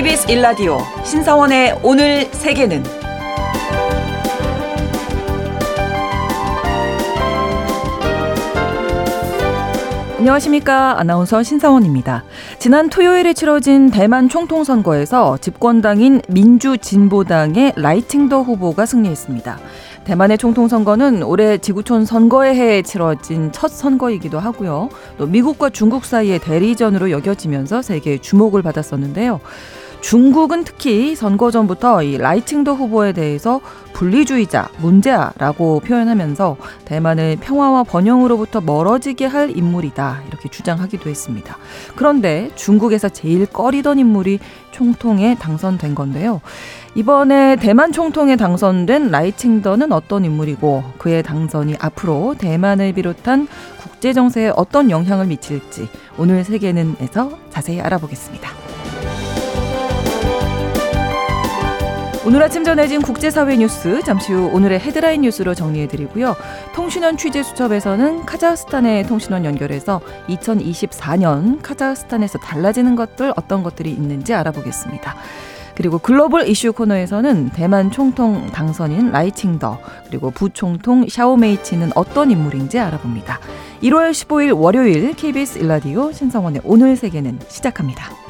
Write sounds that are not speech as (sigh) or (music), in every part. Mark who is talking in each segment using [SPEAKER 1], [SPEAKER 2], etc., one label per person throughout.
[SPEAKER 1] KBS 일라디오 신사원의 오늘 세계는 안녕하십니까. 아나운서 신사원입니다. 지난 토요일에 치러진 대만 총통선거에서 집권당인 민주진보당의 라이팅더 후보가 승리했습니다. 대만의 총통선거는 올해 지구촌 선거의 해에 치러진 첫 선거이기도 하고요. 또 미국과 중국 사이의 대리전으로 여겨지면서 세계의 주목을 받았었는데요. 중국은 특히 선거 전부터 이 라이팅더 후보에 대해서 분리주의자, 문제아라고 표현하면서 대만을 평화와 번영으로부터 멀어지게 할 인물이다 이렇게 주장하기도 했습니다. 그런데 중국에서 제일 꺼리던 인물이 총통에 당선된 건데요. 이번에 대만 총통에 당선된 라이팅더는 어떤 인물이고 그의 당선이 앞으로 대만을 비롯한 국제 정세에 어떤 영향을 미칠지 오늘 세계는에서 자세히 알아보겠습니다. 오늘 아침 전해진 국제사회 뉴스 잠시 후 오늘의 헤드라인 뉴스로 정리해드리고요. 통신원 취재 수첩에서는 카자흐스탄의 통신원 연결해서 2024년 카자흐스탄에서 달라지는 것들 어떤 것들이 있는지 알아보겠습니다. 그리고 글로벌 이슈 코너에서는 대만 총통 당선인 라이칭더 그리고 부총통 샤오메이치는 어떤 인물인지 알아봅니다. 1월 15일 월요일 KBS 일라디오 신성원의 오늘 세계는 시작합니다.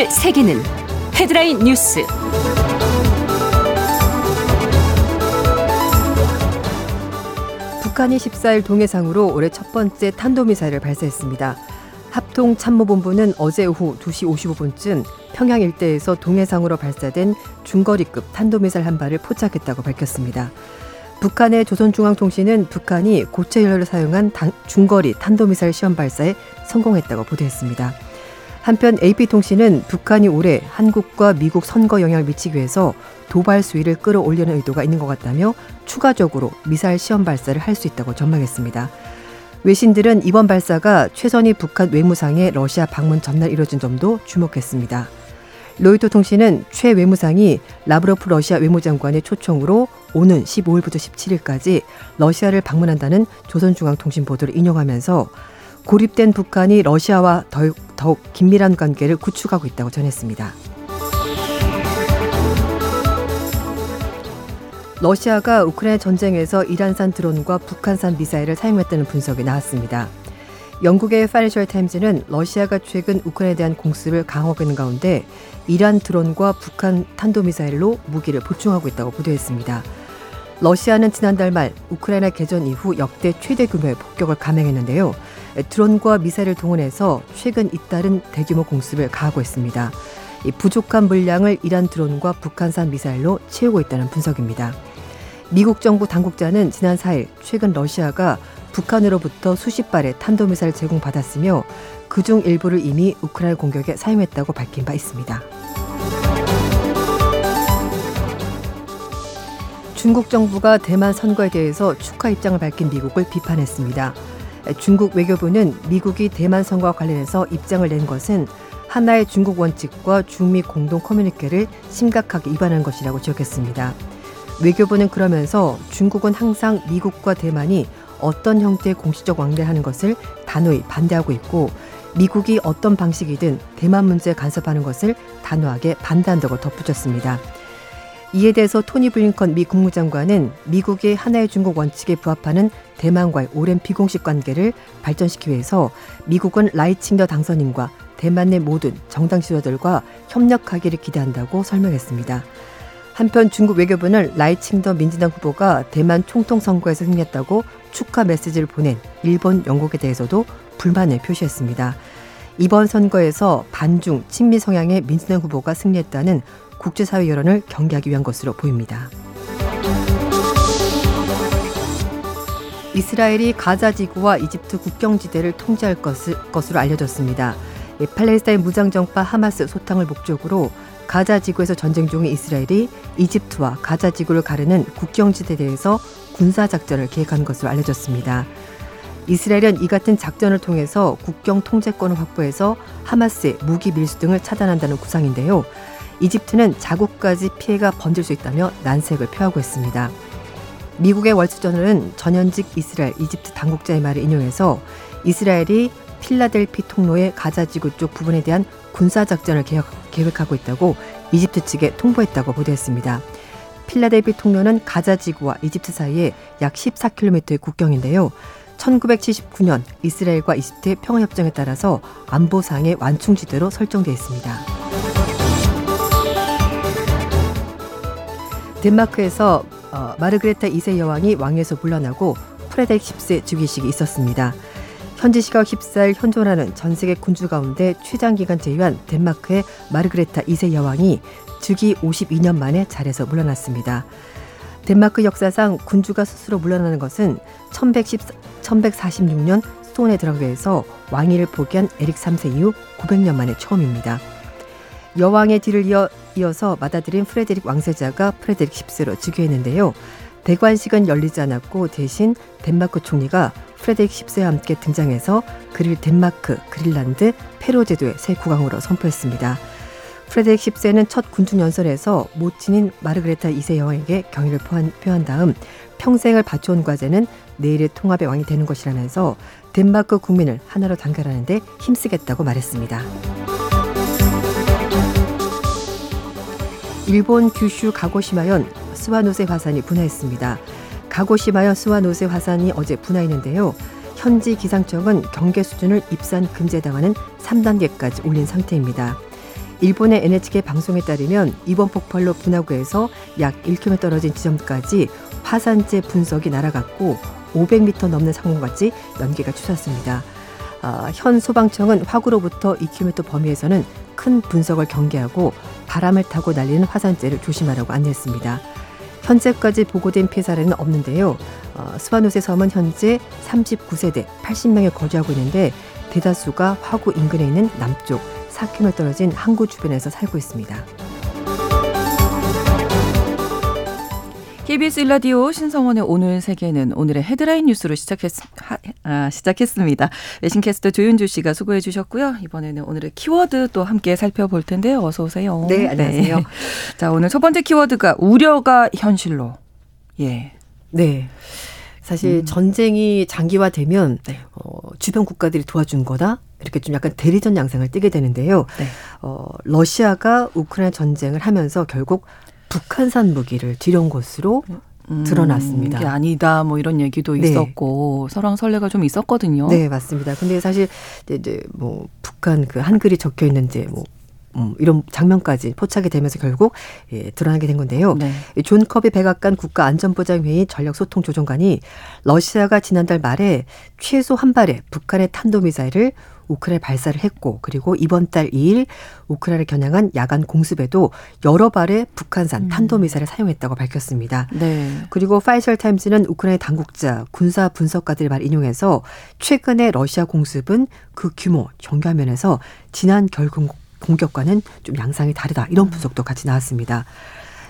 [SPEAKER 2] 오늘 세계는 헤드라인 뉴스.
[SPEAKER 3] 북한이 14일 동해상으로 올해 첫 번째 탄도미사일을 발사했습니다. 합동참모본부는 어제 오후 2시 55분쯤 평양 일대에서 동해상으로 발사된 중거리급 탄도미사일 한 발을 포착했다고 밝혔습니다. 북한의 조선중앙통신은 북한이 고체 연료를 사용한 중거리 탄도미사일 시험 발사에 성공했다고 보도했습니다. 한편 AP통신은 북한이 올해 한국과 미국 선거 영향을 미치기 위해서 도발 수위를 끌어올리는 의도가 있는 것 같다며 추가적으로 미사일 시험 발사를 할 수 있다고 전망했습니다. 외신들은 이번 발사가 최선희 북한 외무상의 러시아 방문 전날 이뤄진 점도 주목했습니다. 로이터 통신은 최 외무상이 라브로프 러시아 외무장관의 초청으로 오는 15일부터 17일까지 러시아를 방문한다는 조선중앙통신 보도를 인용하면서 고립된 북한이 러시아와 더욱, 더욱 긴밀한 관계를 구축하고 있다고 전했습니다. 러시아가 우크라이나 전쟁에서 이란산 드론과 북한산 미사일을 사용했다는 분석이 나왔습니다. 영국의 파이낸셜 타임즈는 러시아가 최근 우크라이나에 대한 공습을 강화하고 있는 가운데 이란 드론과 북한 탄도미사일로 무기를 보충하고 있다고 보도했습니다. 러시아는 지난달 말 우크라이나 개전 이후 역대 최대 규모의 폭격을 감행했는데요. 드론과 미사일을 동원해서 최근 잇따른 대규모 공습을 가하고 있습니다. 부족한 물량을 이란 드론과 북한산 미사일로 채우고 있다는 분석입니다. 미국 정부 당국자는 지난 4일 최근 러시아가 북한으로부터 수십 발의 탄도미사일 제공받았으며 그중 일부를 이미 우크라이나 공격에 사용했다고 밝힌 바 있습니다. 중국 정부가 대만 선거에 대해서 축하 입장을 밝힌 미국을 비판했습니다. 중국 외교부는 미국이 대만 선거와 관련해서 입장을 낸 것은 하나의 중국 원칙과 중미 공동 커뮤니케를 심각하게 위반한 것이라고 지적했습니다. 외교부는 그러면서 중국은 항상 미국과 대만이 어떤 형태의 공식적 왕래를 하는 것을 단호히 반대하고 있고 미국이 어떤 방식이든 대만 문제에 간섭하는 것을 단호하게 반대한다고 덧붙였습니다. 이에 대해서 토니 블링컨 미 국무장관은 미국의 하나의 중국 원칙에 부합하는 대만과의 오랜 비공식 관계를 발전시키기 위해서 미국은 라이칭더 당선인과 대만 내 모든 정당 지도자들과 협력하기를 기대한다고 설명했습니다. 한편 중국 외교부는 라이칭더 민진당 후보가 대만 총통 선거에서 승리했다고 축하 메시지를 보낸 일본, 영국에 대해서도 불만을 표시했습니다. 이번 선거에서 반중 친미 성향의 민진당 후보가 승리했다는 국제사회 여론을 경계하기 위한 것으로 보입니다. 이스라엘이 가자 지구와 이집트 국경지대를 통제할 것을, 것으로 알려졌습니다. 팔레스타인 무장정파 하마스 소탕을 목적으로 가자 지구에서 전쟁 중인 이스라엘이 이집트와 가자 지구를 가르는 국경지대에 대해서 군사 작전을 계획한 것으로 알려졌습니다. 이스라엘은 이 같은 작전을 통해서 국경 통제권을 확보해서 하마스의 무기 밀수 등을 차단한다는 구상인데요. 이집트는 자국까지 피해가 번질 수 있다며 난색을 표하고 있습니다. 미국의 월스저널은 전현직 이스라엘 이집트 당국자의 말을 인용해서 이스라엘이 필라델피 통로의 가자지구 쪽 부분에 대한 군사 작전을 계획하고 있다고 이집트 측에 통보했다고 보도했습니다. 필라델피 통로는 가자지구와 이집트 사이에 약 14km의 국경인데요. 1979년 이스라엘과 이집트의 평화협정에 따라서 안보상의 완충지대로 설정되어 있습니다. 덴마크에서 어, 마르그레타 2세 여왕이 왕위에서 물러나고 프레데릭 10세 즉위식이 있었습니다. 현지 시각 14일 현존하는 전 세계 군주 가운데 최장 기간 재위한 덴마크의 마르그레타 2세 여왕이 즉위 52년 만에 자리에서 물러났습니다. 덴마크 역사상 군주가 스스로 물러나는 것은 1110, 1146년 수도원에 들어가서 왕위를 포기한 에릭 3세 이후 900년 만에 처음입니다. 여왕의 뒤를 이어, 이어서 맏아들인 프레데릭 왕세자가 프레데릭 10세로 즉위했는데요. 대관식은 열리지 않았고 대신 덴마크 총리가 프레데릭 10세와 함께 등장해서 그린 덴마크, 그린란드, 페로 제도의 새 국왕으로 선포했습니다. 프레데릭 10세는 첫 군중 연설에서 모친인 마르그레타 2세 여왕에게 경의를 표한 다음 평생을 바쳐온 과제는 내일의 통합의 왕이 되는 것이라면서 덴마크 국민을 하나로 단결하는데 힘쓰겠다고 말했습니다. 일본 규슈 가고시마현 스와노세 화산이 분화했습니다. 가고시마현 스와노세 화산이 어제 분화했는데요. 현지 기상청은 경계 수준을 입산 금지당하는 3단계까지 올린 상태입니다. 일본의 NHK 방송에 따르면 이번 폭발로 분화구에서 약 1km 떨어진 지점까지 화산재 분석이 날아갔고 500m 넘는 상공까지 연기가 추졌습니다. 아, 현 소방청은 화구로부터 2km 범위에서는 큰 분석을 경계하고 바람을 타고 날리는 화산재를 조심하라고 안내했습니다. 현재까지 보고된 피해 사례는 없는데요. 어, 스와노세 섬은 현재 39세대 80명이 거주하고 있는데 대다수가 화구 인근에 있는 남쪽 4km 떨어진 항구 주변에서 살고 있습니다.
[SPEAKER 1] KBS 일라디오 신성원의 오늘 세계는 오늘의 헤드라인 뉴스로 시작했, 하, 아, 시작했습니다. 외신캐스터 조윤주 씨가 수고해 주셨고요. 이번에는 오늘의 키워드 또 함께 살펴볼 텐데요. 어서 오세요.
[SPEAKER 3] 네, 안녕하세요. 네. (laughs)
[SPEAKER 1] 자, 오늘 첫 번째 키워드가 우려가 현실로. 예.
[SPEAKER 3] 네. 사실 음. 전쟁이 장기화되면 네. 어, 주변 국가들이 도와준 거다 이렇게 좀 약간 대리전 양상을 띠게 되는데요. 네. 어, 러시아가 우크라이나 전쟁을 하면서 결국 북한산 무기를 들여온 것으로 음, 드러났습니다.
[SPEAKER 1] 이게 아니다 뭐 이런 얘기도 네. 있었고 설왕설래가 좀 있었거든요.
[SPEAKER 3] 네 맞습니다. 근데 사실 이제 뭐 북한 그 한글이 적혀 있는 이제 뭐 음, 이런 장면까지 포착이 되면서 결국 예, 드러나게 된 건데요. 네. 존 커비 백악관 국가안전보장회의 전략소통조정관이 러시아가 지난달 말에 최소 한 발의 북한의 탄도미사일을 우크라이나 발사를 했고 그리고 이번 달 2일 우크라이나를 겨냥한 야간 공습에도 여러 발의 북한산 음. 탄도미사일을 사용했다고 밝혔습니다. 네. 그리고 파이낸셜 타임즈는 우크라이나 당국자 군사 분석가들의 말 인용해서 최근에 러시아 공습은 그 규모 정교화면에서 지난 결국 공격과는 좀 양상이 다르다 이런 음. 분석도 같이 나왔습니다.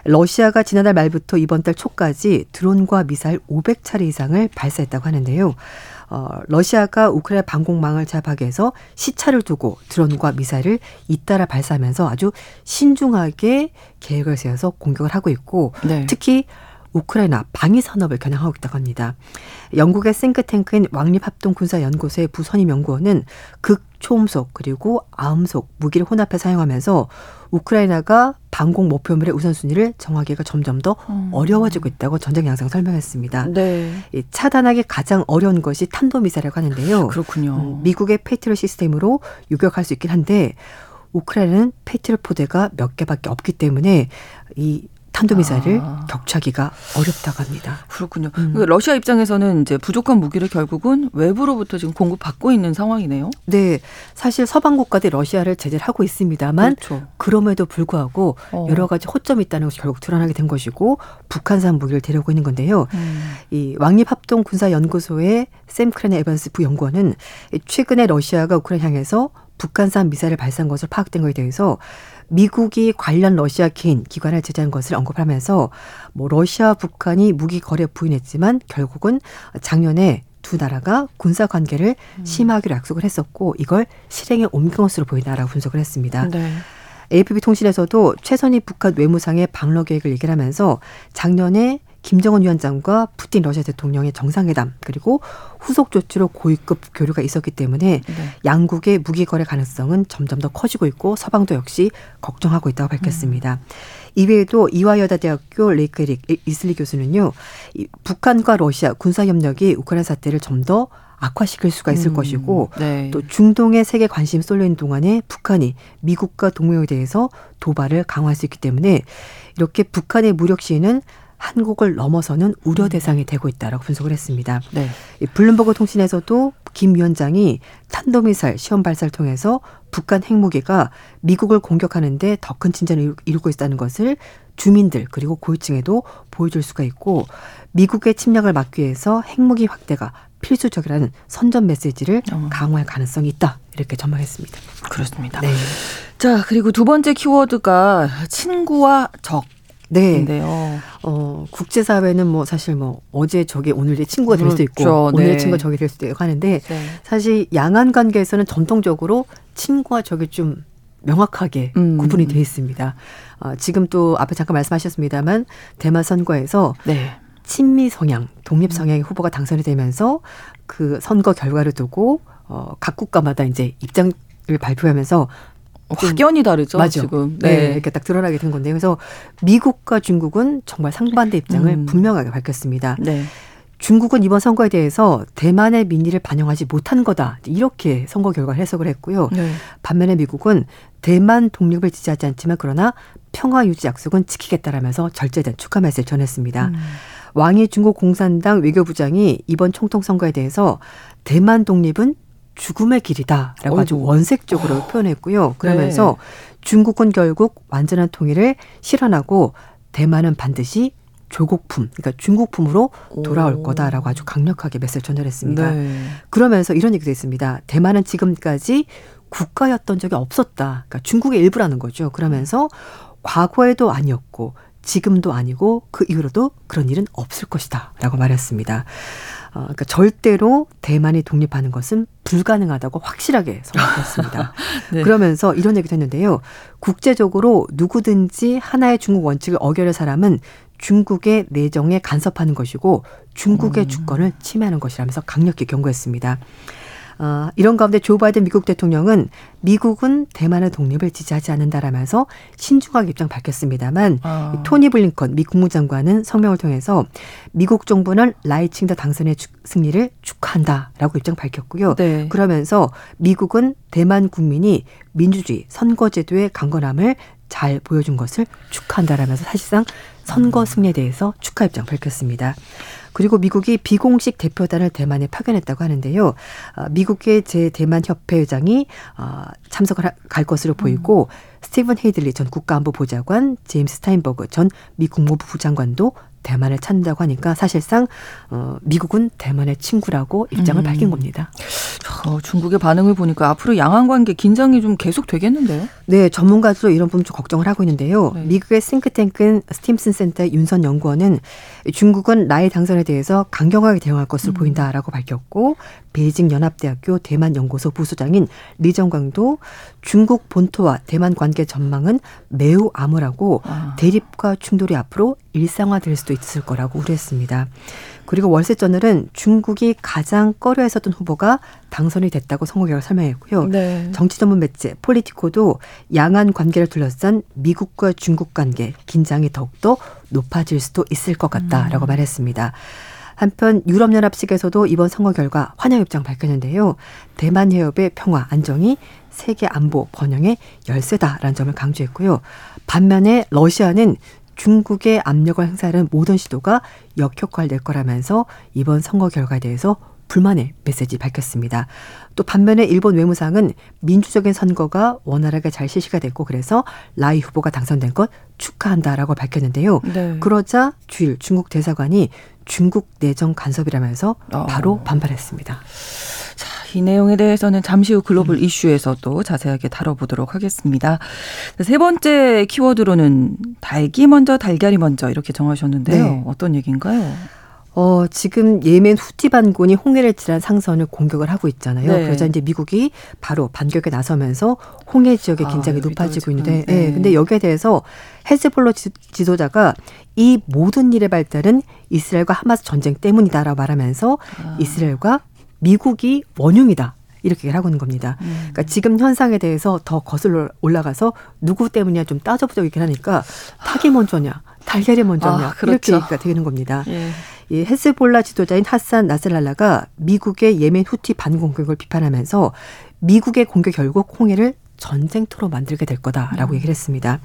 [SPEAKER 3] 러시아가 지난달 말부터 이번 달 초까지 드론과 미사일 500차례 이상을 발사했다고 하는데요. 어, 러시아가 우크라이나 방공망을 위해서 시차를 두고 드론과 미사일을 잇따라 발사하면서 아주 신중하게 계획을 세워서 공격을 하고 있고 네. 특히 우크라이나 방위 산업을 겨냥하고 있다고 합니다. 영국의 싱크탱크인 왕립합동군사연구소의 부선임 연구원은 극초음속 그리고 아음속 무기를 혼합해 사용하면서 우크라이나가 방공 목표물의 우선순위를 정하기가 점점 더 음. 어려워지고 있다고 전쟁 양상 설명했습니다. 네. 이 차단하기 가장 어려운 것이 탄도미사라고 하는데요.
[SPEAKER 1] 그렇군요. 음,
[SPEAKER 3] 미국의 페트로 시스템으로 유격할 수 있긴 한데 우크라이나는 페트로 포대가 몇 개밖에 없기 때문에 이 탄도미사일을
[SPEAKER 1] 아.
[SPEAKER 3] 격추하기가 어렵다고 합니다.
[SPEAKER 1] 그렇군요.
[SPEAKER 3] 음.
[SPEAKER 1] 그 러시아 입장에서는 이제 부족한 무기를 결국은 외부로부터 지금 공급받고 있는 상황이네요.
[SPEAKER 3] 네, 사실 서방 국가들이 러시아를 제재를 하고 있습니다만
[SPEAKER 1] 그렇죠.
[SPEAKER 3] 그럼에도 불구하고
[SPEAKER 1] 어.
[SPEAKER 3] 여러 가지 허점이 있다는 것이 결국 드러나게 된 것이고 북한산 무기를 데려오고 있는 건데요.
[SPEAKER 1] 음.
[SPEAKER 3] 이 왕립합동 군사연구소의 샘 크레네 에반스 부연구원은 최근에 러시아가 우크라이나 향해서 북한산 미사일을 발사한 것으로 파악된 것에 대해서 미국이 관련 러시아 개인 기관을 제재한 것을 언급하면서 뭐 러시아 북한이 무기 거래 부인했지만 결국은 작년에 두 나라가 군사 관계를 심하기로 약속을 했었고 이걸 실행에 옮긴 것으로 보인다라고 분석을 했습니다.
[SPEAKER 1] 네.
[SPEAKER 3] AFP 통신에서도 최선희 북한 외무상의 방러 계획을 얘기를 하면서 작년에 김정은 위원장과 푸틴 러시아 대통령의 정상회담 그리고 후속 조치로 고위급 교류가 있었기 때문에
[SPEAKER 1] 네.
[SPEAKER 3] 양국의 무기 거래 가능성은 점점 더 커지고 있고 서방도 역시 걱정하고 있다고 밝혔습니다. 이외에도 이화여다 대학교 레이크 에릭 이슬리 교수는요, 이 북한과 러시아 군사 협력이 우크라이나 사태를 좀 더 악화시킬 수가 있을
[SPEAKER 1] 음.
[SPEAKER 3] 것이고
[SPEAKER 1] 네.
[SPEAKER 3] 또 중동의 세계 관심 쏠려 있는 동안에 북한이 미국과 동맹에 대해서 도발을 강화할 수 있기 때문에 이렇게 북한의 무력 시위는 한국을 넘어서는 우려 대상이 되고 있다라고 분석을 했습니다.
[SPEAKER 1] 네.
[SPEAKER 3] 이 블룸버그 통신에서도 김 위원장이 탄도미사일 시험 발사를 통해서 북한 핵무기가 미국을 공격하는데 더 큰 진전을 이루- 이루고 있다는 것을 주민들 그리고 고위층에도 보여줄 수가 있고 미국의 침략을 막기 위해서 핵무기 확대가 필수적이라는 선전 메시지를
[SPEAKER 1] 어.
[SPEAKER 3] 강화할 가능성이 있다 이렇게 전망했습니다.
[SPEAKER 1] 그렇습니다.
[SPEAKER 3] 네.
[SPEAKER 1] 자, 그리고 두 번째 키워드가 친구와
[SPEAKER 3] 네.
[SPEAKER 1] 적 인데요.
[SPEAKER 3] 어, 국제사회는 뭐 사실 뭐 어제 저게 오늘 내 친구가 될 수도 있고
[SPEAKER 1] 그렇죠.
[SPEAKER 3] 오늘
[SPEAKER 1] 네.
[SPEAKER 3] 의 친구가 적이 될 수도 있고 하는데
[SPEAKER 1] 네.
[SPEAKER 3] 사실 양안 관계에서는 전통적으로 친구와 적이 좀 명확하게
[SPEAKER 1] 음.
[SPEAKER 3] 구분이 돼 있습니다. 어, 지금 또 앞에 잠깐 말씀하셨습니다만 대만 선거에서
[SPEAKER 1] 네.
[SPEAKER 3] 친미 성향, 독립 성향의 후보가 당선이 되면서 그 선거 결과를 두고 어, 각 국가마다 이제 입장을 발표하면서
[SPEAKER 1] 확연히 다르죠.
[SPEAKER 3] 맞아.
[SPEAKER 1] 지금.
[SPEAKER 3] 네. 이렇게 딱 드러나게 된 건데 그래서 미국과 중국은 정말 상반대 입장을
[SPEAKER 1] 음.
[SPEAKER 3] 분명하게 밝혔습니다.
[SPEAKER 1] 네.
[SPEAKER 3] 중국은 이번 선거에 대해서 대만의 민의를 반영하지 못한 거다 이렇게 선거 결과를 해석을 했고요.
[SPEAKER 1] 네.
[SPEAKER 3] 반면에 미국은 대만 독립을 지지하지 않지만 그러나 평화 유지 약속은 지키겠다라면서 절제된 축하 메시지를 전했습니다.
[SPEAKER 1] 음.
[SPEAKER 3] 왕이 중국 공산당 외교부장이 이번 총통 선거에 대해서 대만 독립은 죽음의 길이다라고 아주
[SPEAKER 1] 어이구.
[SPEAKER 3] 원색적으로 표현했고요. 그러면서 중국은 결국 완전한 통일을 실현하고 대만은 반드시 조국품, 그러니까 중국품으로 돌아올
[SPEAKER 1] 오.
[SPEAKER 3] 거다라고 아주 강력하게 메시지를 전달했습니다.
[SPEAKER 1] 네.
[SPEAKER 3] 그러면서 이런 얘기도 있습니다. 대만은 지금까지 국가였던 적이 없었다. 그러니까 중국의 일부라는 거죠. 그러면서 과거에도 아니었고 지금도 아니고 그 이후로도 그런 일은 없을 것이다라고 말했습니다. 어, 그러니까 절대로 대만이 독립하는 것은 불가능하다고 확실하게 선언했습니다. (laughs)
[SPEAKER 1] 네.
[SPEAKER 3] 그러면서 이런 얘기도 했는데요. 국제적으로 누구든지 하나의 중국 원칙을 어겨낼 사람은 중국의 내정에 간섭하는 것이고 중국의
[SPEAKER 1] 음.
[SPEAKER 3] 주권을 침해하는 것이라면서 강력히 경고했습니다. 어, 이런 가운데 조 바이든 미국 대통령은 미국은 대만의 독립을 지지하지 않는다라면서 신중하게 입장 밝혔습니다만
[SPEAKER 1] 아.
[SPEAKER 3] 이 토니 블링컨 미 국무장관은 성명을 통해서 미국 정부는 라이칭더 당선의 축- 승리를 축하한다라고 입장 밝혔고요.
[SPEAKER 1] 네.
[SPEAKER 3] 그러면서 미국은 대만 국민이 민주주의 선거제도의 강건함을 잘 보여준 것을 축하한다라면서 사실상 선거 승리에 대해서 축하 입장 밝혔습니다. 그리고 미국이 비공식 대표단을 대만에 파견했다고 하는데요. 아, 미국의 재대만 협회 회장이 아, 참석을 하- 갈 것으로 보이고 스티븐 해들리 전 국가안보보좌관, 제임스 스타인버그 전 미 국무부 부장관도 대만을 찾는다고 하니까 사실상 어, 미국은 대만의 친구라고 입장을
[SPEAKER 1] 음.
[SPEAKER 3] 밝힌 겁니다.
[SPEAKER 1] 어, 중국의 반응을 보니까 앞으로 양안 관계 긴장이 좀 계속 되겠는데요.
[SPEAKER 3] 네, 전문가도 이런 부분 좀 걱정을 하고 있는데요.
[SPEAKER 1] 네.
[SPEAKER 3] 미국의 싱크탱크 스팀슨 센터의 윤선 연구원은 중국은 나의 당선에 대해서 강경하게 대응할 것으로
[SPEAKER 1] 음.
[SPEAKER 3] 보인다라고 밝혔고 베이징 연합대학교 대만 연구소 부소장인 리정광도 중국 본토와 대만 관계 전망은 매우 암울하고
[SPEAKER 1] 아.
[SPEAKER 3] 대립과 충돌이 앞으로 일상화될 수도 있을 거라고 우려했습니다. 그리고 월스트리트저널은 중국이 가장 꺼려 했었던 후보가 당선이 됐다고 선거 결과 설명했고요.
[SPEAKER 1] 네.
[SPEAKER 3] 정치 전문 매체 폴리티코도 양안 관계를 둘러싼 미국과 중국 관계 긴장이 더욱더 높아질 수도 있을 것 같다라고 말했습니다. 한편 유럽연합 측에서도 이번 선거 결과 환영 입장 밝혔는데요. 대만 해협의 평화 안정이 세계 안보 번영의 열쇠다라는 점을 강조했고요. 반면에 러시아는 중국의 압력을 행사하는 모든 시도가 역효과를 낼 거라면서 이번 선거 결과에 대해서 불만의 메시지 밝혔습니다. 또 반면에 일본 외무상은 민주적인 선거가 원활하게 잘 실시가 됐고 그래서 라이 후보가 당선된 것 축하한다라고 밝혔는데요.
[SPEAKER 1] 네.
[SPEAKER 3] 그러자 주일 중국 대사관이 중국 내정 간섭이라면서
[SPEAKER 1] 어.
[SPEAKER 3] 바로 반발했습니다.
[SPEAKER 1] 자, 이 내용에 대해서는 잠시 후 글로벌
[SPEAKER 3] 음.
[SPEAKER 1] 이슈에서 또 자세하게 다뤄보도록 하겠습니다. 세 번째 키워드로는 닭이 먼저 달걀이 먼저 이렇게 정하셨는데요.
[SPEAKER 3] 네.
[SPEAKER 1] 어떤 얘기인가요?
[SPEAKER 3] 어, 지금 예멘 후티 반군이 홍해를 지난 상선을 공격을 하고 있잖아요.
[SPEAKER 1] 네.
[SPEAKER 3] 그러자 이제 미국이 바로 반격에 나서면서 홍해 지역의
[SPEAKER 1] 아,
[SPEAKER 3] 긴장이
[SPEAKER 1] 여기도
[SPEAKER 3] 높아지고 있는데,
[SPEAKER 1] 네.
[SPEAKER 3] 예, 근데 여기에 대해서 헤즈볼러 지- 지도자가 이 모든 일의 발달은 이스라엘과 하마스 전쟁 때문이다라고 말하면서
[SPEAKER 1] 아.
[SPEAKER 3] 이스라엘과 미국이 원흉이다. 이렇게 얘기를 하고 있는 겁니다.
[SPEAKER 1] 음.
[SPEAKER 3] 그러니까 지금 현상에 대해서 더 거슬러 올라가서 누구 때문이냐 좀 따져보자고 얘기를 하니까 닭이 먼저냐, 달걀이 먼저냐
[SPEAKER 1] 아, 그렇죠.
[SPEAKER 3] 이렇게 얘기가 되는 겁니다.
[SPEAKER 1] 예.
[SPEAKER 3] 이 헤스볼라 지도자인 하산 나스랄라가 미국의 예멘 후티 반공격을 비판하면서 미국의 공격 결국 홍해를 전쟁터로 만들게 될 거다라고 얘기를 했습니다.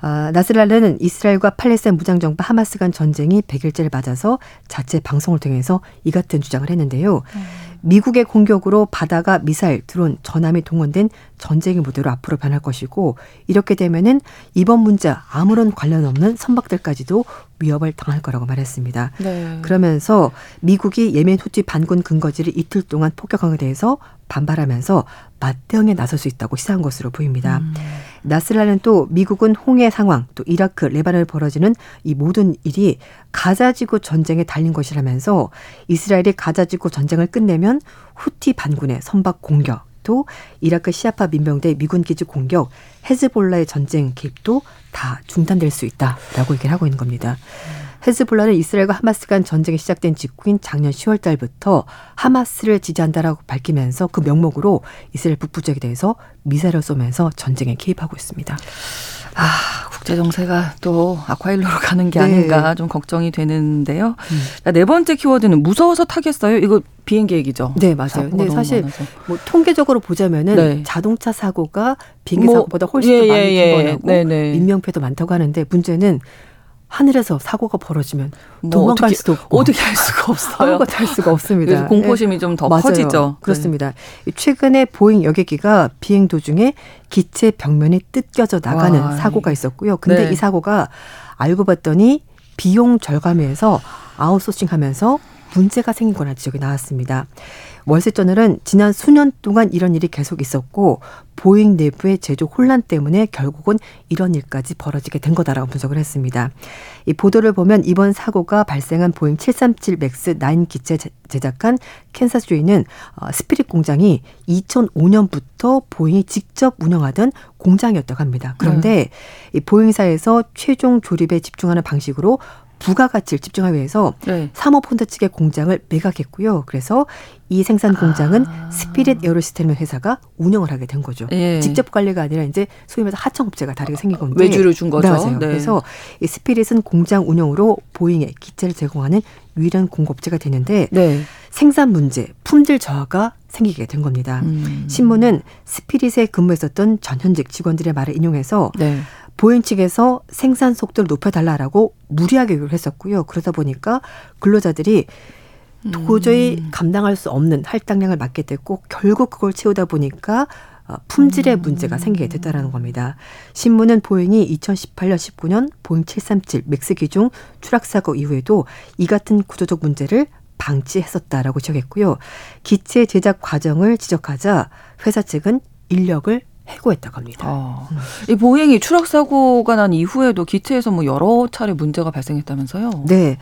[SPEAKER 3] 아, 나스랄라는 이스라엘과 팔레스타인 무장정부 하마스 간 전쟁이 100일째를 맞아서 자체 방송을 통해서 이 같은 주장을 했는데요. 미국의 공격으로 바다가 미사일, 드론, 전함이 동원된 전쟁의 무대로 앞으로 변할 것이고 이렇게 되면은 이번 문제 아무런 관련 없는 선박들까지도 위협을 당할 거라고 말했습니다.
[SPEAKER 1] 네.
[SPEAKER 3] 그러면서 미국이 예멘 후티 반군 근거지를 이틀 동안 폭격한 것에 대해서 반발하면서 맞대응에 나설 수 있다고 시사한 것으로 보입니다.
[SPEAKER 1] 음.
[SPEAKER 3] 나스랄은 또 미국은 홍해 상황, 또 이라크, 레바논에 벌어지는 이 모든 일이 가자지구 전쟁에 달린 것이라면서 이스라엘이 가자지구 전쟁을 끝내면 후티 반군의 선박 공격, 또 이라크 시아파 민병대 미군 기지 공격, 헤즈볼라의 전쟁 개입도 다 중단될 수 있다라고 얘기를 하고 있는 겁니다. 헤즈볼라는 이스라엘과 하마스 간 전쟁이 시작된 직후인 작년 10월 달부터 하마스를 지지한다라고 밝히면서 그 명목으로 이스라엘 북부 지역에 대해서 미사일을 쏘면서 전쟁에 개입하고 있습니다.
[SPEAKER 1] 아, 국제 정세가 또 악화일로로 가는 게
[SPEAKER 3] 네.
[SPEAKER 1] 아닌가 좀 걱정이 되는데요.
[SPEAKER 3] 음.
[SPEAKER 1] 자, 네 번째 키워드는 무서워서 타겠어요. 이거 비행기 얘기죠.
[SPEAKER 3] 네, 맞아요. 근데 사실
[SPEAKER 1] 많아서.
[SPEAKER 3] 뭐 통계적으로 보자면은
[SPEAKER 1] 네.
[SPEAKER 3] 자동차 사고가 비행기
[SPEAKER 1] 뭐,
[SPEAKER 3] 사고보다 훨씬
[SPEAKER 1] 예,
[SPEAKER 3] 더 많이
[SPEAKER 1] 예, 예.
[SPEAKER 3] 발생하고
[SPEAKER 1] 네네.
[SPEAKER 3] 인명피해도 많다고 하는데 문제는 하늘에서 사고가 벌어지면
[SPEAKER 1] 뭐
[SPEAKER 3] 도망갈
[SPEAKER 1] 어떻게-
[SPEAKER 3] 수도 없고
[SPEAKER 1] 어떻게 할 수가 없어요. (laughs)
[SPEAKER 3] 아무것도 할 수가 없습니다.
[SPEAKER 1] 공포심이 좀더
[SPEAKER 3] 맞아요.
[SPEAKER 1] 커지죠.
[SPEAKER 3] 그렇습니다. 최근에 보잉 여객기가 비행 도중에 기체 벽면이 뜯겨져 나가는
[SPEAKER 1] 와,
[SPEAKER 3] 사고가 있었고요. 근데
[SPEAKER 1] 네.
[SPEAKER 3] 이 사고가 알고 봤더니 비용 절감에서 아웃소싱하면서 문제가 생긴 거라는 지적이 나왔습니다. 월스트리트저널은 지난 수년 동안 이런 일이 계속 있었고 보잉 내부의 제조 혼란 때문에 결국은 이런 일까지 벌어지게 된 거다라고 분석을 했습니다. 이 보도를 보면 이번 사고가 발생한 보잉 737 맥스 9 기체 제- 제작한 캔사스주에는 어, 스피릿 공장이 2005년부터 보잉이 직접 운영하던 공장이었다고 합니다. 그런데 이 보잉사에서 최종 조립에 집중하는 방식으로 부가가치를 집중하기 위해서
[SPEAKER 1] 네.
[SPEAKER 3] 사모펀드 측의 공장을 매각했고요. 그래서 이 생산 공장은
[SPEAKER 1] 아.
[SPEAKER 3] 스피릿 에어로시스템 회사가 운영을 하게 된 거죠.
[SPEAKER 1] 예.
[SPEAKER 3] 직접 관리가 아니라 이제 소위 말해서 하청업체가 다르게 생긴 건데
[SPEAKER 1] 외주를 준 거죠.
[SPEAKER 3] 네, 맞아요.
[SPEAKER 1] 네.
[SPEAKER 3] 그래서 이 스피릿은 공장 운영으로 보잉에 기체를 제공하는 유일한 공급체가 되는데
[SPEAKER 1] 네.
[SPEAKER 3] 생산 문제, 품질 저하가 생기게 된 겁니다.
[SPEAKER 1] 음.
[SPEAKER 3] 신문은 스피릿에 근무했었던 전현직 직원들의 말을 인용해서
[SPEAKER 1] 네.
[SPEAKER 3] 보잉 측에서 생산 속도를 높여달라라고 무리하게 요구를 했었고요. 그러다 보니까 근로자들이 도저히
[SPEAKER 1] 음.
[SPEAKER 3] 감당할 수 없는 할당량을 맡게 됐고 결국 그걸 채우다 보니까 어, 품질의
[SPEAKER 1] 음.
[SPEAKER 3] 문제가 생기게 됐다라는 겁니다. 신문은 보잉이 2018년 19년 보잉 737 맥스 기종 추락 사고 이후에도 이 같은 구조적 문제를 방치했었다라고 지적했고요. 기체 제작 과정을 지적하자 회사 측은 인력을 해고했다고 합니다.
[SPEAKER 1] 어. 이 보잉이 추락 사고가 난 이후에도 기체에서 뭐 여러 차례 문제가 발생했다면서요?
[SPEAKER 3] 네.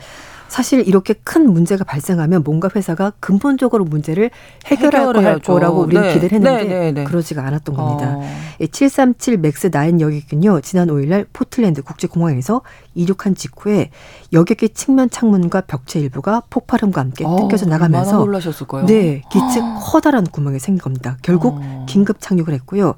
[SPEAKER 3] 사실 이렇게 큰 문제가 발생하면 뭔가 회사가 근본적으로 문제를 해결할 거할
[SPEAKER 1] 해결해야죠.
[SPEAKER 3] 거라고 우리는
[SPEAKER 1] 네.
[SPEAKER 3] 기대를 했는데
[SPEAKER 1] 네, 네, 네.
[SPEAKER 3] 그러지가 않았던 겁니다.
[SPEAKER 1] 어.
[SPEAKER 3] 이737 맥스 9 여객은요 지난 5일날 포틀랜드 국제공항에서 이륙한 직후에 여객기 측면 창문과 벽체 일부가 폭발음과 함께
[SPEAKER 1] 어,
[SPEAKER 3] 뜯겨져
[SPEAKER 1] 얼마나
[SPEAKER 3] 나가면서
[SPEAKER 1] 놀라셨을 거예요.
[SPEAKER 3] 네 기체 커다란 구멍이 생긴 겁니다. 결국
[SPEAKER 1] 어.
[SPEAKER 3] 긴급 착륙을 했고요.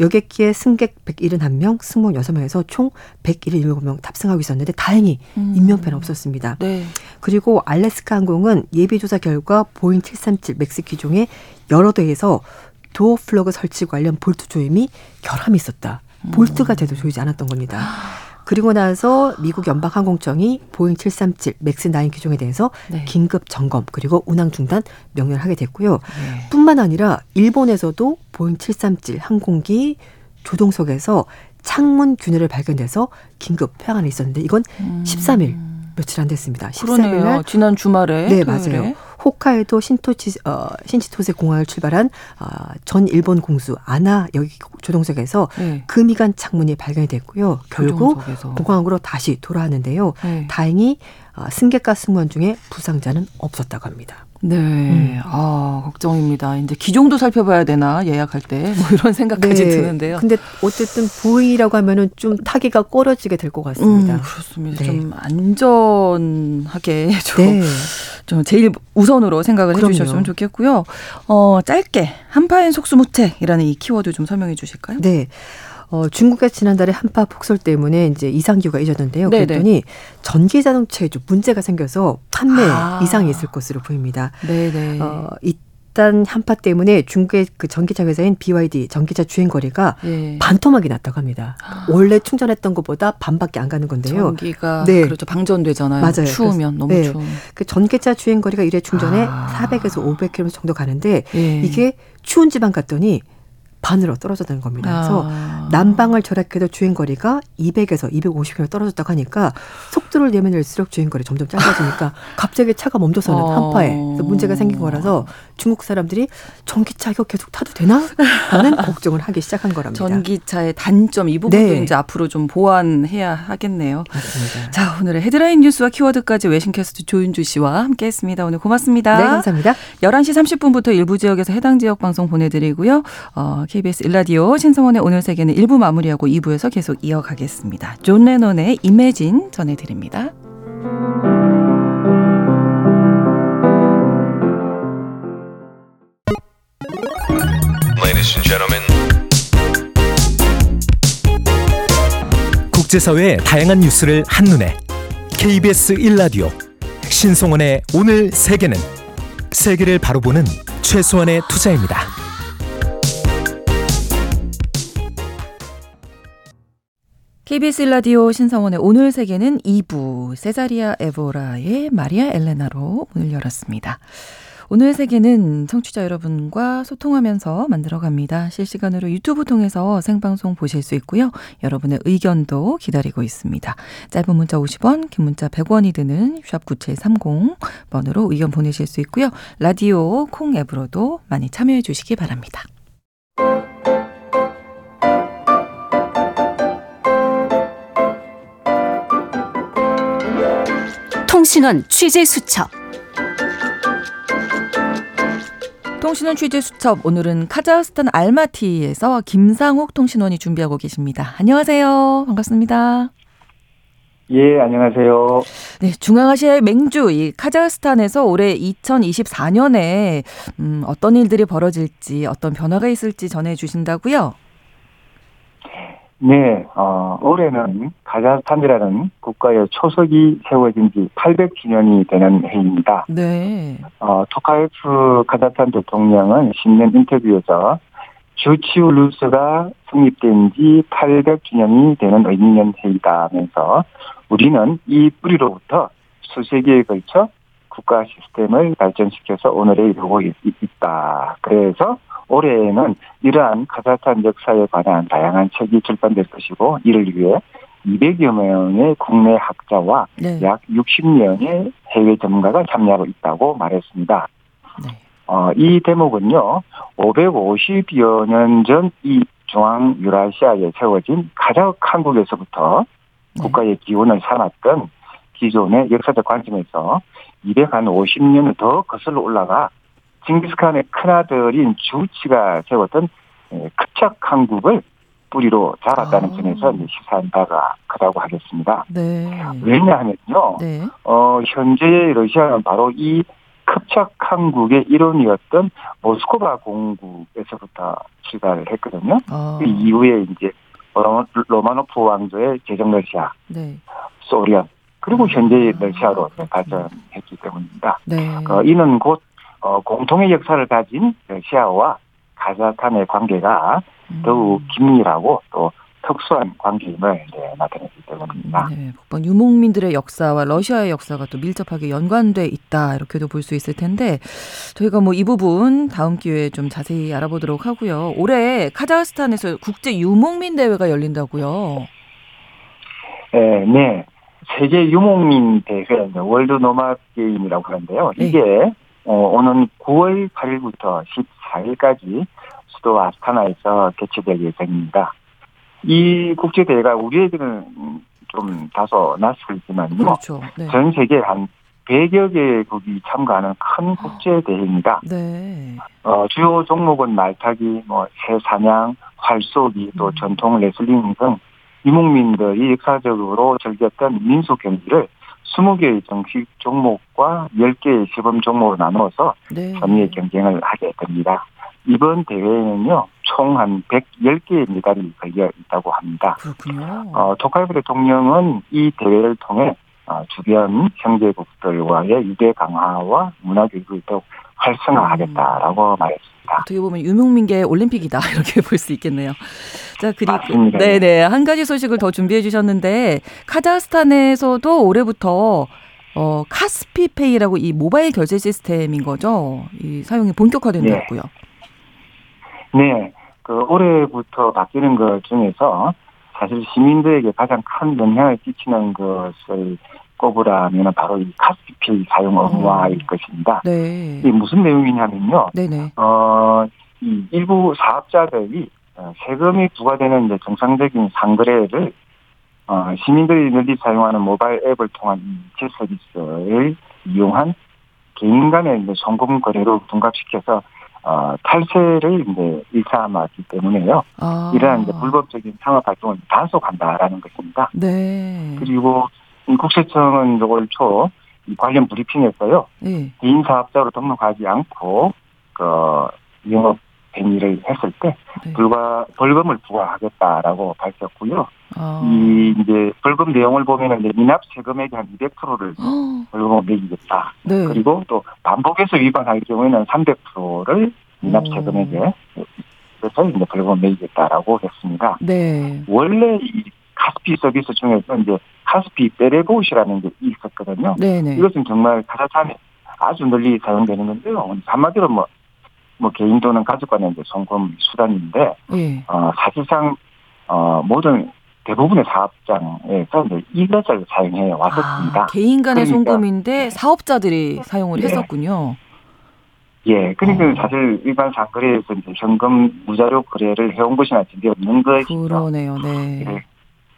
[SPEAKER 3] 여객기에 승객 171명, 승무원 6명에서 총 177명 탑승하고 있었는데 다행히
[SPEAKER 1] 음.
[SPEAKER 3] 인명피해는 없었습니다.
[SPEAKER 1] 네.
[SPEAKER 3] 그리고 알래스카 항공은 예비조사 결과 보잉 737 맥스 기종의 여러 대에서 door plug 설치 관련 볼트 조임이 결함이 있었다. 볼트가 제대로 조이지 않았던 겁니다. 그리고 나서 미국 연방항공청이 보잉 737 맥스 9 기종에 대해서
[SPEAKER 1] 네.
[SPEAKER 3] 긴급 점검 그리고 운항 중단 명령을 하게 됐고요.
[SPEAKER 1] 네.
[SPEAKER 3] 뿐만 아니라 일본에서도 보잉 737 항공기 조종석에서 창문 균열을 발견돼서 긴급 회항한 일이 있었는데 이건
[SPEAKER 1] 음.
[SPEAKER 3] 13일 며칠 안 됐습니다. 13일
[SPEAKER 1] 그러네요.
[SPEAKER 3] 날
[SPEAKER 1] 지난 주말에.
[SPEAKER 3] 네,
[SPEAKER 1] 토요일에.
[SPEAKER 3] 맞아요. 홋카이도 신토치 어, 신치토세 공항을 출발한 어, 전 일본 공수 ANA 여기 조종석에서
[SPEAKER 1] 네.
[SPEAKER 3] 금이간 창문이 발견이 됐고요. 결국
[SPEAKER 1] 조종석에서.
[SPEAKER 3] 공항으로 다시 돌아왔는데요.
[SPEAKER 1] 네.
[SPEAKER 3] 다행히 어, 승객과 승무원 중에 부상자는 없었다고 합니다.
[SPEAKER 1] 네.
[SPEAKER 3] 음.
[SPEAKER 1] 아, 걱정입니다. 이제 기종도 살펴봐야 되나 예약할 때 뭐 이런 생각까지 드는데요.
[SPEAKER 3] 네. 근데 어쨌든 보잉이라고 하면은 좀 타기가 꺼려지게 될 것 같습니다.
[SPEAKER 1] 음, 그렇습니다.
[SPEAKER 3] 네.
[SPEAKER 1] 좀 안전하게 (laughs) 좀,
[SPEAKER 3] 네.
[SPEAKER 1] 좀 제일 우선으로 생각을
[SPEAKER 3] 그럼요.
[SPEAKER 1] 해주셨으면 좋겠고요. 어, 짧게 한파엔 속수무책이라는 이 키워드 좀 설명해 주실까요?
[SPEAKER 3] 네. 어, 중국의 지난달에 한파 폭설 때문에 이제 이상기후가.
[SPEAKER 1] 네네.
[SPEAKER 3] 그랬더니 전기 자동차에 좀 문제가 생겨서 판매
[SPEAKER 1] 아.
[SPEAKER 3] 이상이 있을 것으로 보입니다.
[SPEAKER 1] 네네.
[SPEAKER 3] 어, 일단 한파 때문에 중국의 그 전기차 회사인 BYD 전기차 주행 거리가
[SPEAKER 1] 예.
[SPEAKER 3] 반토막이 났다고 합니다. 원래 충전했던 것보다 반밖에 안 가는 건데요.
[SPEAKER 1] 전기가
[SPEAKER 3] 네.
[SPEAKER 1] 그렇죠 방전되잖아요.
[SPEAKER 3] 맞아요.
[SPEAKER 1] 추우면 너무
[SPEAKER 3] 네.
[SPEAKER 1] 추운.
[SPEAKER 3] 그 전기차 주행 거리가 일회 충전에
[SPEAKER 1] 아.
[SPEAKER 3] 400에서 500km 정도 가는데
[SPEAKER 1] 예.
[SPEAKER 3] 이게 추운 지방 갔더니 반으로 떨어졌다는 겁니다. 그래서
[SPEAKER 1] 아.
[SPEAKER 3] 난방을 절약해도 주행 거리가 200에서 250km 떨어졌다고 하니까 속도를 내면 낼수록 주행 거리 점점 짧아지니까 (laughs) 갑자기 차가 멈춰서는
[SPEAKER 1] 어.
[SPEAKER 3] 한파에 문제가 생긴 거라서 중국 사람들이 전기차 이거 계속 타도 되나? 라는 (laughs) 걱정을 하기 시작한 거랍니다.
[SPEAKER 1] 전기차의 단점 이 부분도
[SPEAKER 3] 네.
[SPEAKER 1] 이제 앞으로 좀 보완해야 하겠네요.
[SPEAKER 3] 맞습니다.
[SPEAKER 1] 자 오늘의 헤드라인 뉴스와 키워드까지 외신캐스트 조윤주 씨와 함께 했습니다. 오늘 고맙습니다.
[SPEAKER 3] 네, 감사합니다.
[SPEAKER 1] 11시 30분부터 일부 지역에서 해당 지역 방송 보내드리고요. 어, KBS 1라디오 신성원의 오늘 세계는 1부 마무리하고 2부에서 계속 이어가겠습니다. 존 레논의 Imagine 전해드립니다.
[SPEAKER 4] 국제사회의 다양한 뉴스를 한눈에 KBS 1라디오 신성원의 오늘 세계는 세계를 바로 보는 최소한의 투자입니다.
[SPEAKER 1] KBS 라디오 신성원의 오늘 세계는 2부 세자리아 에보라의 마리아 엘레나로 문을 열었습니다. 오늘 세계는 청취자 여러분과 소통하면서 만들어갑니다. 실시간으로 유튜브 통해서 생방송 보실 수 있고요. 여러분의 의견도 기다리고 있습니다. 짧은 문자 50원, 긴 문자 100원이 드는 샵 9730 번으로 의견 보내실 수 있고요. 라디오 콩 앱으로도 많이 참여해 주시기 바랍니다.
[SPEAKER 2] 통신원 취재 수첩
[SPEAKER 1] 통신원 취재 수첩 오늘은 카자흐스탄 알마티에서 김상욱 통신원이 준비하고 계십니다. 안녕하세요. 반갑습니다.
[SPEAKER 5] 예, 안녕하세요.
[SPEAKER 1] 네, 중앙아시아의 맹주 이 카자흐스탄에서 올해 2024년에 음, 어떤 일들이 벌어질지 어떤 변화가 있을지 전해 주신다고요?
[SPEAKER 5] 네, 어, 올해는 카자흐스탄이라는 국가의 초석이 세워진 지 800주년이 되는 해입니다.
[SPEAKER 1] 네.
[SPEAKER 5] 어, 토카예프 카자흐스탄 대통령은 신년 인터뷰에서 주치우 루스가 성립된 지 800주년이 되는 의미 있는 해이다 하면서 우리는 이 뿌리로부터 수세기에 걸쳐 국가 시스템을 발전시켜서 오늘에 이르고 있- 있다. 그래서 올해에는 이러한 카자흐스탄 역사에 관한 다양한 책이 출판될 것이고 이를 위해 200여 명의 국내 학자와
[SPEAKER 1] 네.
[SPEAKER 5] 약 60명의 해외 전문가가 참여하고 있다고 말했습니다.
[SPEAKER 1] 네.
[SPEAKER 5] 어, 이 대목은요, 550여 년 전 이 중앙 유라시아에 세워진 가장 한국에서부터
[SPEAKER 1] 네.
[SPEAKER 5] 국가의 기원을 삼았던 기존의 역사적 관점에서 250년을 더 거슬러 올라가 징기스칸의 큰아들인 주치가 세웠던 에, 급작 한국을 뿌리로 잡았다는
[SPEAKER 1] 아.
[SPEAKER 5] 점에서 시사한 바가 크다고 하겠습니다.
[SPEAKER 1] 네.
[SPEAKER 5] 왜냐하면요,
[SPEAKER 1] 네.
[SPEAKER 5] 어, 현재의 러시아는 바로 이 급작 한국의 일원이었던 모스크바 공국에서부터 출발을 했거든요.
[SPEAKER 1] 어,
[SPEAKER 5] 그 이후에 이제 로마- 로마노프 왕조의 제정 러시아,
[SPEAKER 1] 네.
[SPEAKER 5] 소련, 그리고 현재의
[SPEAKER 1] 아,
[SPEAKER 5] 러시아로
[SPEAKER 1] 그렇군요.
[SPEAKER 5] 발전했기 때문입니다.
[SPEAKER 1] 네.
[SPEAKER 5] 어, 이는 곧 어, 공통의 역사를 가진 러시아와 카자흐스탄의 관계가
[SPEAKER 1] 음.
[SPEAKER 5] 더욱 긴밀하고 또 특수한 관계임을 이제 나타내기 때문입니다.
[SPEAKER 1] 네, 북방 유목민들의 역사와 러시아의 역사가 또 밀접하게 연관돼 있다 이렇게도 볼 수 있을 텐데 저희가 뭐 이 부분 다음 기회에 좀 자세히 알아보도록 하고요. 올해 카자흐스탄에서 국제 유목민 대회가 열린다고요.
[SPEAKER 5] 예, 네. 세계 유목민 대회, World Nomad Game이라고 하는데요.
[SPEAKER 1] 네.
[SPEAKER 5] 이게 어, 오는 9월 8일부터 14일까지 수도 아스타나에서 개최될 예정입니다. 이 국제대회가 우리에게는 좀 다소 낯설지만요.
[SPEAKER 1] 그렇죠. 네.
[SPEAKER 5] 전 세계 한 100여 개국이 참가하는 큰 국제대회입니다.
[SPEAKER 1] 네.
[SPEAKER 5] 어, 주요 종목은 말타기, 뭐, 새사냥, 활쏘기, 또
[SPEAKER 1] 음.
[SPEAKER 5] 전통 레슬링 등 유목민들이 역사적으로 즐겼던 민속 경기를 20개의 정식 종목과 10개의 시범 종목으로 나누어서
[SPEAKER 1] 네.
[SPEAKER 5] 선의의 경쟁을 하게 됩니다. 이번 대회에는요, 총 한 110개의 메달이 걸려 있다고 합니다.
[SPEAKER 1] 그렇군요.
[SPEAKER 5] 어, 토카이브 대통령은 이 대회를 통해 어, 주변 형제국들과의 유대 강화와 문화 교육을 더욱 활성화하겠다라고 말했습니다.
[SPEAKER 1] 어떻게 보면 유목민계 올림픽이다 (laughs) 이렇게 볼 수 있겠네요. 자 그리고
[SPEAKER 5] 맞습니다.
[SPEAKER 1] 네네 한 가지 소식을 더 준비해 주셨는데 카자흐스탄에서도 올해부터 어 카스피페이라고 이 모바일 결제 시스템인 거죠. 이 사용이 본격화된다고요.
[SPEAKER 5] 네, 그 올해부터 바뀌는 것 중에서 사실 시민들에게 가장 큰 영향을 끼치는 것을 꼽으라면 바로 이 카스피페이 사용 의무화일 것입니다.
[SPEAKER 1] 네.
[SPEAKER 5] 이게 무슨 내용이냐면요.
[SPEAKER 1] 네네.
[SPEAKER 5] 어, 이 일부 사업자들이 어, 세금이 부과되는 이제 정상적인 상거래를 어, 시민들이 널리 사용하는 모바일 앱을 통한 이체 서비스를 이용한 개인 간의 이제 송금 거래로 둔갑시켜서 어, 탈세를 이제 일삼았기 때문에요.
[SPEAKER 1] 아.
[SPEAKER 5] 이러한 불법적인 상업 활동을 단속한다라는 것입니다.
[SPEAKER 1] 네.
[SPEAKER 5] 그리고 이 국세청은 올초이 관련 브리핑에서요.
[SPEAKER 1] 네.
[SPEAKER 5] 개인 사업자로 등록하지 않고 그 영업 행위를 했을 때
[SPEAKER 1] 네.
[SPEAKER 5] 불과 벌금을 부과하겠다라고 밝혔고요.
[SPEAKER 1] 아.
[SPEAKER 5] 이 이제 벌금 내용을 보면은 이제 미납 세 금액의 한 200%를
[SPEAKER 1] 어,
[SPEAKER 5] 벌금을 매기겠다.
[SPEAKER 1] 네.
[SPEAKER 5] 그리고 또 반복해서 위반할 경우에는 300%를 미납
[SPEAKER 1] 오.
[SPEAKER 5] 세금액에 그래서 이제 벌금을 매기겠다라고 했습니다.
[SPEAKER 1] 네.
[SPEAKER 5] 원래 이 카스피 서비스 중에서 이제 카스피 베레봇이라는 게 있었거든요.
[SPEAKER 1] 네네.
[SPEAKER 5] 이것은 정말 카자흐스탄에 아주 널리 사용되는 건데요. 한마디로 뭐, 뭐 개인 또는 가족 간의 이제 송금 수단인데,
[SPEAKER 1] 예.
[SPEAKER 5] 어, 사실상, 어, 모든 대부분의 사업장에서 이것을 사용해 왔었습니다.
[SPEAKER 1] 아, 개인 간의
[SPEAKER 5] 그러니까.
[SPEAKER 1] 송금인데 사업자들이 사용을
[SPEAKER 5] 네.
[SPEAKER 1] 했었군요.
[SPEAKER 5] 예, 그러니까
[SPEAKER 1] 어.
[SPEAKER 5] 사실 일반 상거래에서 현금 무자료 거래를 해온 것이나 진게 없는 것이죠.
[SPEAKER 1] 그러네요. 네.
[SPEAKER 5] 네.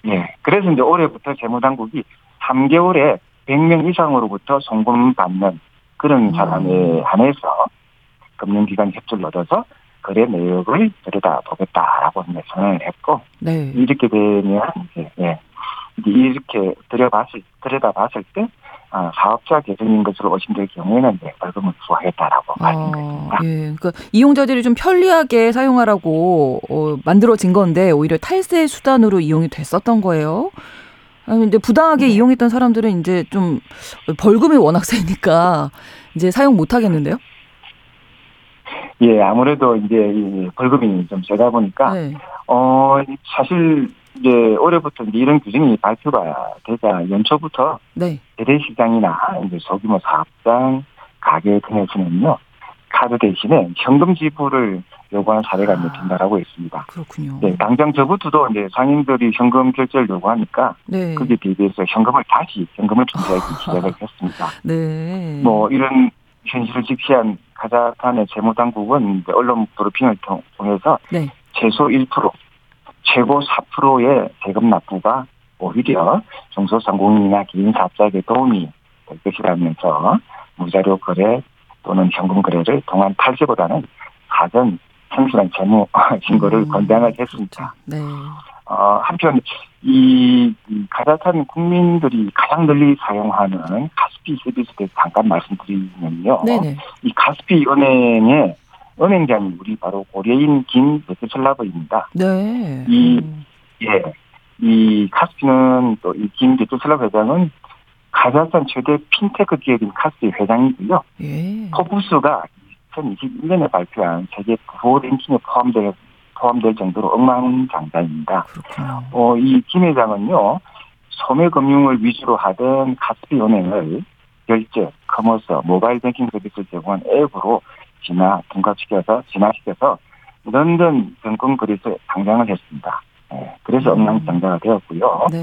[SPEAKER 5] 예, 그래서 이제 올해부터 재무당국이 3개월에 100명 이상으로부터 송금 받는 그런
[SPEAKER 1] 음.
[SPEAKER 5] 사람에 한해서 금융기관 협조를 얻어서 거래 내역을 들여다보겠다라고 선언을 했고
[SPEAKER 1] 네.
[SPEAKER 5] 이렇게 되면 예, 이제 이렇게 들여봤을 들여다봤을 때 아, 사업자 계정인 것으로 의심될 경우에는 이제 벌금을 부과하겠다라고.
[SPEAKER 1] 아, 예. 그러니까 이용자들이 좀 편리하게 사용하라고 어, 만들어진 건데 오히려 탈세 수단으로 이용이 됐었던 거예요. 아니 근데 부당하게
[SPEAKER 5] 네.
[SPEAKER 1] 이용했던 사람들은 이제 좀 벌금이 워낙 세니까 이제 사용 못 하겠는데요?
[SPEAKER 5] 예, 아무래도 이제 이 벌금이 좀 세다 보니까
[SPEAKER 1] 네.
[SPEAKER 5] 어, 사실 이제 올해부터 이제 이런 규정이 발표가 되자 연초부터
[SPEAKER 1] 네.
[SPEAKER 5] 재래시장이나 이제 소규모 사업장, 가게 등에서는요 카드 대신에 현금 지불을 요구하는 사례가 이제
[SPEAKER 1] 아.
[SPEAKER 5] 빈발하고 있습니다.
[SPEAKER 1] 그렇군요.
[SPEAKER 5] 네, 당장 저부터도 이제 상인들이 현금 결제를 요구하니까
[SPEAKER 1] 네.
[SPEAKER 5] 거기에 대비해서 현금을 다시 현금을 존재하기 (laughs) 시작을 했습니다.
[SPEAKER 1] 네.
[SPEAKER 5] 뭐 이런 현실을 직시한 카자흐스탄의 재무당국은 언론 브리핑을 통- 통해서
[SPEAKER 1] 네.
[SPEAKER 5] 최소 1%, 최고 4%의 세금 납부가 오히려 중소상공인이나 개인 사업자에게 도움이 될 것이라면서 무자료 거래 또는 현금 거래를 통한 탈세보다는 사전 성실한 재무 (laughs) 신고를
[SPEAKER 1] 음,
[SPEAKER 5] 권장을 했습니다.
[SPEAKER 1] 네.
[SPEAKER 5] 어, 한편 이, 이 카자흐스탄 국민들이 가장 널리 사용하는 카스피 서비스에 대해서 잠깐 말씀드리면요.
[SPEAKER 1] 네네.
[SPEAKER 5] 이 카스피 은행의 은행장이 우리 바로 고려인 김 뱌체슬라브입니다.
[SPEAKER 1] 네.
[SPEAKER 5] 이-
[SPEAKER 1] 음.
[SPEAKER 5] 예. 이 카스피는 또 이 김 뱌체슬라브 회장은 카자흐스탄 최대 핀테크 기업인 카스피 회장이고요.
[SPEAKER 1] 예.
[SPEAKER 5] 포브스가 2021년에 발표한 세계 부호 랭킹에 포함되어 포함될 정도로 억만장자입니다.
[SPEAKER 1] 그렇군요.
[SPEAKER 5] 어, 이 김 회장은요, 소매금융을 위주로 하던 카스피 은행을 결제, commerce, 모바일 뱅킹 서비스 제공한 앱으로 진화, 둔갑시켜서, 진화시켜서 런던 증권 거래소에 상장을 했습니다. 예, 그래서
[SPEAKER 1] 음.
[SPEAKER 5] 억만장자가 되었고요.
[SPEAKER 1] 네.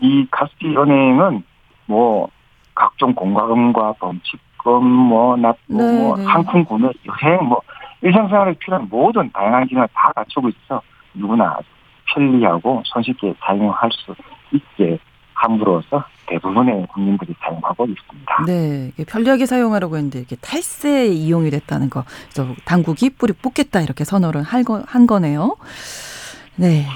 [SPEAKER 5] 이 카스피 은행은 뭐 각종 공과금과 범칙금, 뭐 납부,
[SPEAKER 1] 네,
[SPEAKER 5] 뭐
[SPEAKER 1] 네.
[SPEAKER 5] 상품 구매, 여행, 뭐 일상생활에 필요한 모든 다양한 기능을 다 갖추고 있어 누구나 편리하고 손쉽게 사용할 수 있게 함으로써 대부분의 국민들이 사용하고 있습니다.
[SPEAKER 1] 네, 편리하게 사용하려고 했는데 이게 탈세 이용이 됐다는 거. 그래서 당국이 뿌리 뽑겠다 이렇게 선언을 한 거네요. 네.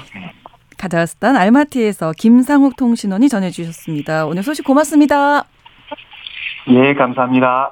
[SPEAKER 1] 카자흐스탄 알마티에서 김상욱 통신원이 전해주셨습니다. 오늘 소식 고맙습니다.
[SPEAKER 5] 예, 감사합니다.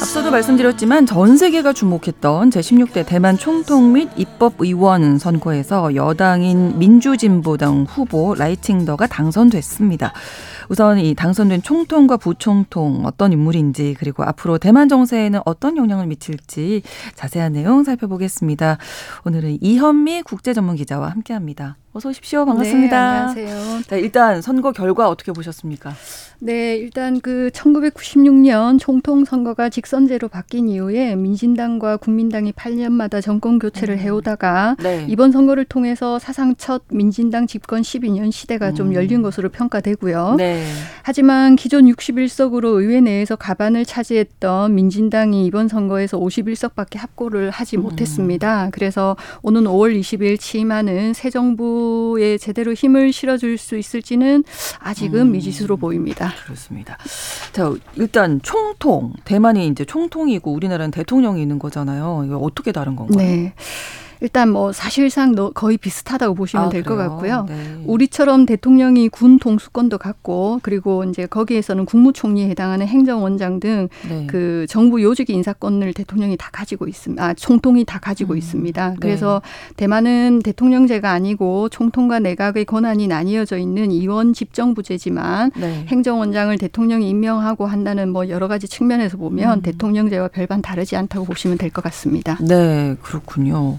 [SPEAKER 1] 앞서도 말씀드렸지만 전 세계가 주목했던 제16대 대만 총통 및 입법의원 선거에서 여당인 민주진보당 후보 라이팅더가 당선됐습니다. 우선 이 당선된 총통과 부총통 어떤 인물인지 그리고 앞으로 대만 정세에는 어떤 영향을 미칠지 자세한 내용 살펴보겠습니다. 오늘은 이현미 국제전문기자와 함께합니다. 어서 오십시오. 반갑습니다.
[SPEAKER 6] 네, 안녕하세요.
[SPEAKER 1] 자, 일단 선거 결과 어떻게 보셨습니까?
[SPEAKER 6] 네, 일단 그 1996년 총통 선거가 직선제로 바뀐 이후에 민진당과 국민당이 8년마다 정권 교체를
[SPEAKER 1] 음.
[SPEAKER 6] 해오다가
[SPEAKER 1] 네.
[SPEAKER 6] 이번 선거를 통해서 사상 첫 민진당 집권 12년 시대가 좀
[SPEAKER 1] 음.
[SPEAKER 6] 열린 것으로 평가되고요.
[SPEAKER 1] 네.
[SPEAKER 6] 하지만 기존 61석으로 의회 내에서 가반을 차지했던 민진당이 이번 선거에서 51석밖에 합고를 하지
[SPEAKER 1] 음.
[SPEAKER 6] 못했습니다. 그래서 오는 5월 20일 취임하는 새 정부 에 제대로 힘을 실어줄 수 있을지는 아직은
[SPEAKER 1] 음.
[SPEAKER 6] 미지수로 보입니다.
[SPEAKER 1] 그렇습니다. 자, 일단 총통. 대만이 이제 총통이고 우리나라는 대통령이 있는 거잖아요. 이거 어떻게 다른 건가요?
[SPEAKER 6] 네. 일단 뭐 사실상 너- 거의 비슷하다고 보시면
[SPEAKER 1] 아,
[SPEAKER 6] 될것
[SPEAKER 1] 그래요?
[SPEAKER 6] 같고요.
[SPEAKER 1] 네.
[SPEAKER 6] 우리처럼 대통령이 군 통수권도 갖고 그리고 이제 거기에서는 국무총리에 해당하는 행정원장 등
[SPEAKER 1] 네.
[SPEAKER 6] 그 정부 요직 인사권을 대통령이 다 가지고 있습니다. 아, 총통이 다 가지고
[SPEAKER 1] 음,
[SPEAKER 6] 있습니다.
[SPEAKER 1] 네.
[SPEAKER 6] 그래서 대만은 대통령제가 아니고 총통과 내각의 권한이 나뉘어져 있는 이원 집정부제지만
[SPEAKER 1] 네.
[SPEAKER 6] 행정원장을 대통령이 임명하고 한다는 뭐 여러 가지 측면에서 보면
[SPEAKER 1] 음.
[SPEAKER 6] 대통령제와 별반 다르지 않다고 보시면 될 것 같습니다.
[SPEAKER 1] 네, 그렇군요.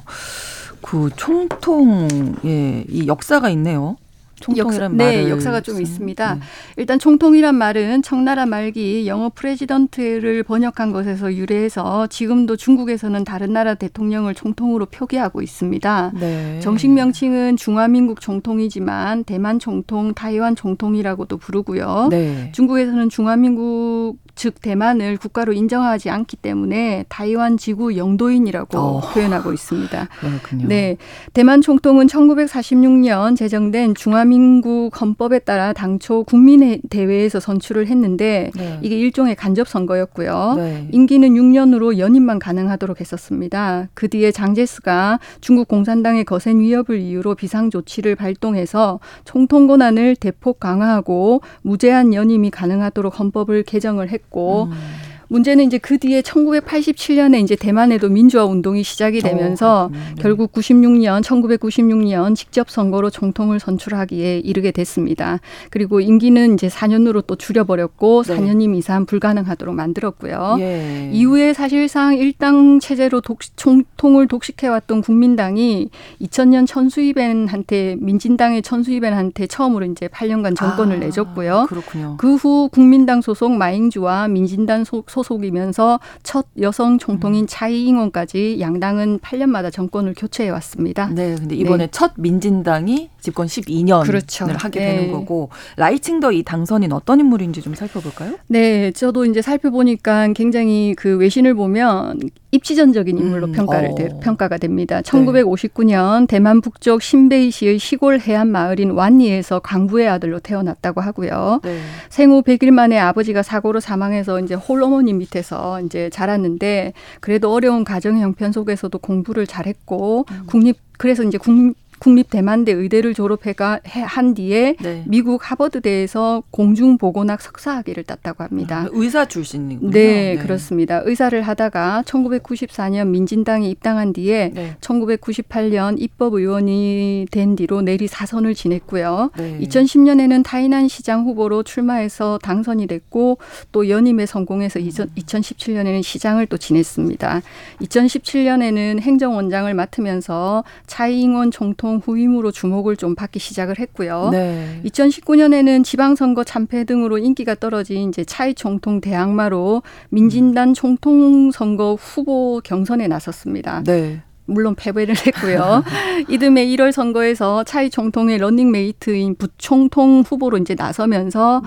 [SPEAKER 1] 그 총통의 이 역사가 있네요. 총통이란
[SPEAKER 6] 역사- 네, 역사가 좀
[SPEAKER 1] 쓴-
[SPEAKER 6] 있습니다.
[SPEAKER 1] 네.
[SPEAKER 6] 일단 총통이란 말은 청나라 말기 영어 프레지던트를 번역한 것에서 유래해서 지금도 중국에서는 다른 나라 대통령을 총통으로 표기하고 있습니다.
[SPEAKER 1] 네.
[SPEAKER 6] 정식 명칭은 중화민국 총통이지만 대만 총통, 타이완 총통이라고도 부르고요.
[SPEAKER 1] 네.
[SPEAKER 6] 중국에서는 중화민국 즉 대만을 국가로 인정하지 않기 때문에 타이완 지구 영도인이라고
[SPEAKER 1] 어.
[SPEAKER 6] 표현하고 있습니다.
[SPEAKER 1] 그렇군요.
[SPEAKER 6] 네. 대만 총통은 1946년 제정된 중화 민국 헌법에 따라 당초 국민대회에서 선출을 했는데
[SPEAKER 1] 네.
[SPEAKER 6] 이게 일종의 간접 선거였고요.
[SPEAKER 1] 네.
[SPEAKER 6] 임기는 6년으로 연임만 가능하도록 했었습니다. 그 뒤에 장제스가 중국 공산당의 거센 위협을 이유로 비상 조치를 발동해서 총통 권한을 대폭 강화하고 무제한 연임이 가능하도록 헌법을 개정을 했고
[SPEAKER 1] 음.
[SPEAKER 6] 문제는 이제 그 뒤에 1987년에 이제 대만에도 민주화 운동이 시작이 되면서
[SPEAKER 1] 어, 그렇군요. 네.
[SPEAKER 6] 결국 96년 1996년 직접 선거로 총통을 선출하기에 이르게 됐습니다. 그리고 임기는 이제 4년으로 또 줄여버렸고
[SPEAKER 1] 네.
[SPEAKER 6] 4년임 이상 불가능하도록 만들었고요.
[SPEAKER 1] 예.
[SPEAKER 6] 이후에 사실상 일당 체제로 독, 총통을 독식해왔던 국민당이 2000년 천수이벤한테 민진당의 천수이벤한테 처음으로 이제 8년간 정권을
[SPEAKER 1] 아,
[SPEAKER 6] 내줬고요.
[SPEAKER 1] 그렇군요.
[SPEAKER 6] 그 후 국민당 소속 마잉주와 민진당 소, 소속이면서 첫 여성 총통인 차이잉원까지 양당은 8년마다 정권을 교체해 왔습니다.
[SPEAKER 1] 네, 근데 이번에
[SPEAKER 6] 네.
[SPEAKER 1] 첫 민진당이 집권 12년을
[SPEAKER 6] 그렇죠.
[SPEAKER 1] 하게
[SPEAKER 6] 네.
[SPEAKER 1] 되는 거고 라이칭더 이 당선인 어떤 인물인지 좀 살펴볼까요?
[SPEAKER 6] 네, 저도 이제 살펴보니까 굉장히 그 외신을 보면 입지전적인 인물로
[SPEAKER 1] 음,
[SPEAKER 6] 평가를
[SPEAKER 1] 어.
[SPEAKER 6] 되- 평가가 됩니다. 1959년 대만 북쪽 신베이시의 시골 해안 마을인 완리에서 광부의 아들로 태어났다고 하고요.
[SPEAKER 1] 네.
[SPEAKER 6] 생후 100일 만에 아버지가 사고로 사망해서 이제 홀어머니 밑에서 이제 자랐는데 그래도 어려운 가정 형편 속에서도 공부를 잘했고 국립 그래서 이제 국립 국립 대만대 의대를 졸업해가 해- 한 뒤에
[SPEAKER 1] 네.
[SPEAKER 6] 미국 하버드대에서 공중보건학 석사학위를 땄다고 합니다.
[SPEAKER 1] 의사 출신이군요.
[SPEAKER 6] 네, 그렇습니다. 의사를 하다가 1994년 민진당에 입당한 뒤에
[SPEAKER 1] 네.
[SPEAKER 6] 1998년 입법의원이 된 뒤로 내리 사선을 지냈고요.
[SPEAKER 1] 네.
[SPEAKER 6] 2010년에는 타이난 시장 후보로 출마해서 당선이 됐고 또 연임에 성공해서 2017년에는 시장을 또 지냈습니다. 2017년에는 행정원장을 맡으면서 차이잉원 총통 후임으로 주목을 좀 받기 시작을 했고요.
[SPEAKER 1] 네.
[SPEAKER 6] 2019년에는 지방선거 참패 등으로 인기가 떨어진 이제 차이 총통 대항마로 민진단 총통 선거 후보 경선에 나섰습니다.
[SPEAKER 1] 네.
[SPEAKER 6] 물론 패배를 했고요. (laughs) 이듬해 1월 선거에서 차이 총통의 런닝메이트인 부총통 후보로 이제 나서면서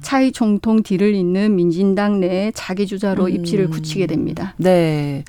[SPEAKER 6] 차이 총통 뒤를 잇는 민진당 내 자기 주자로
[SPEAKER 1] 음.
[SPEAKER 6] 입지를 굳히게 됩니다.
[SPEAKER 1] 네.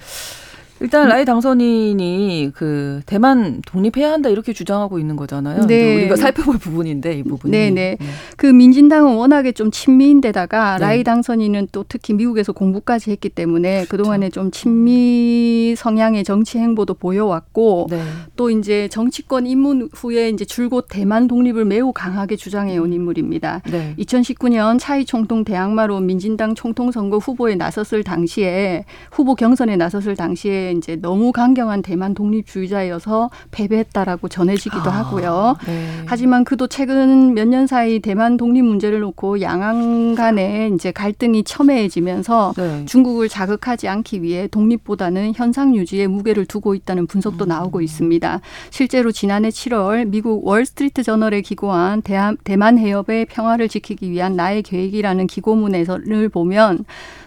[SPEAKER 1] 일단 라이 당선인이 그 대만 독립해야 한다 이렇게 주장하고 있는 거잖아요.
[SPEAKER 6] 네.
[SPEAKER 1] 우리가 살펴볼 부분인데 이 부분이.
[SPEAKER 6] 네네. 그 민진당은 워낙에 좀 친미인데다가
[SPEAKER 1] 네.
[SPEAKER 6] 라이 당선인은 또 특히 미국에서 공부까지 했기 때문에 그동안에 좀 친미 성향의 정치 행보도 보여왔고
[SPEAKER 1] 네.
[SPEAKER 6] 또 이제 정치권 입문 후에 이제 줄곧 대만 독립을 매우 강하게 주장해 온 인물입니다.
[SPEAKER 1] 네.
[SPEAKER 6] 2019년 차이 총통 대항마로 민진당 총통 선거 후보에 나섰을 당시에 후보 경선에 나섰을 당시에 이제 너무 강경한 대만 독립주의자여서 패배했다라고 전해지기도 하고요.
[SPEAKER 1] 네.
[SPEAKER 6] 하지만 그도 최근 몇 년 사이 대만 독립 문제를 놓고 양안 간에 이제 갈등이 첨예해지면서
[SPEAKER 1] 네.
[SPEAKER 6] 중국을 자극하지 않기 위해 독립보다는 현상 유지에 무게를 두고 있다는 분석도 나오고 있습니다. 실제로 지난해 7월 미국 월스트리트 저널에 기고한 대만 해협의 평화를 지키기 위한 나의 계획이라는 기고문을 보면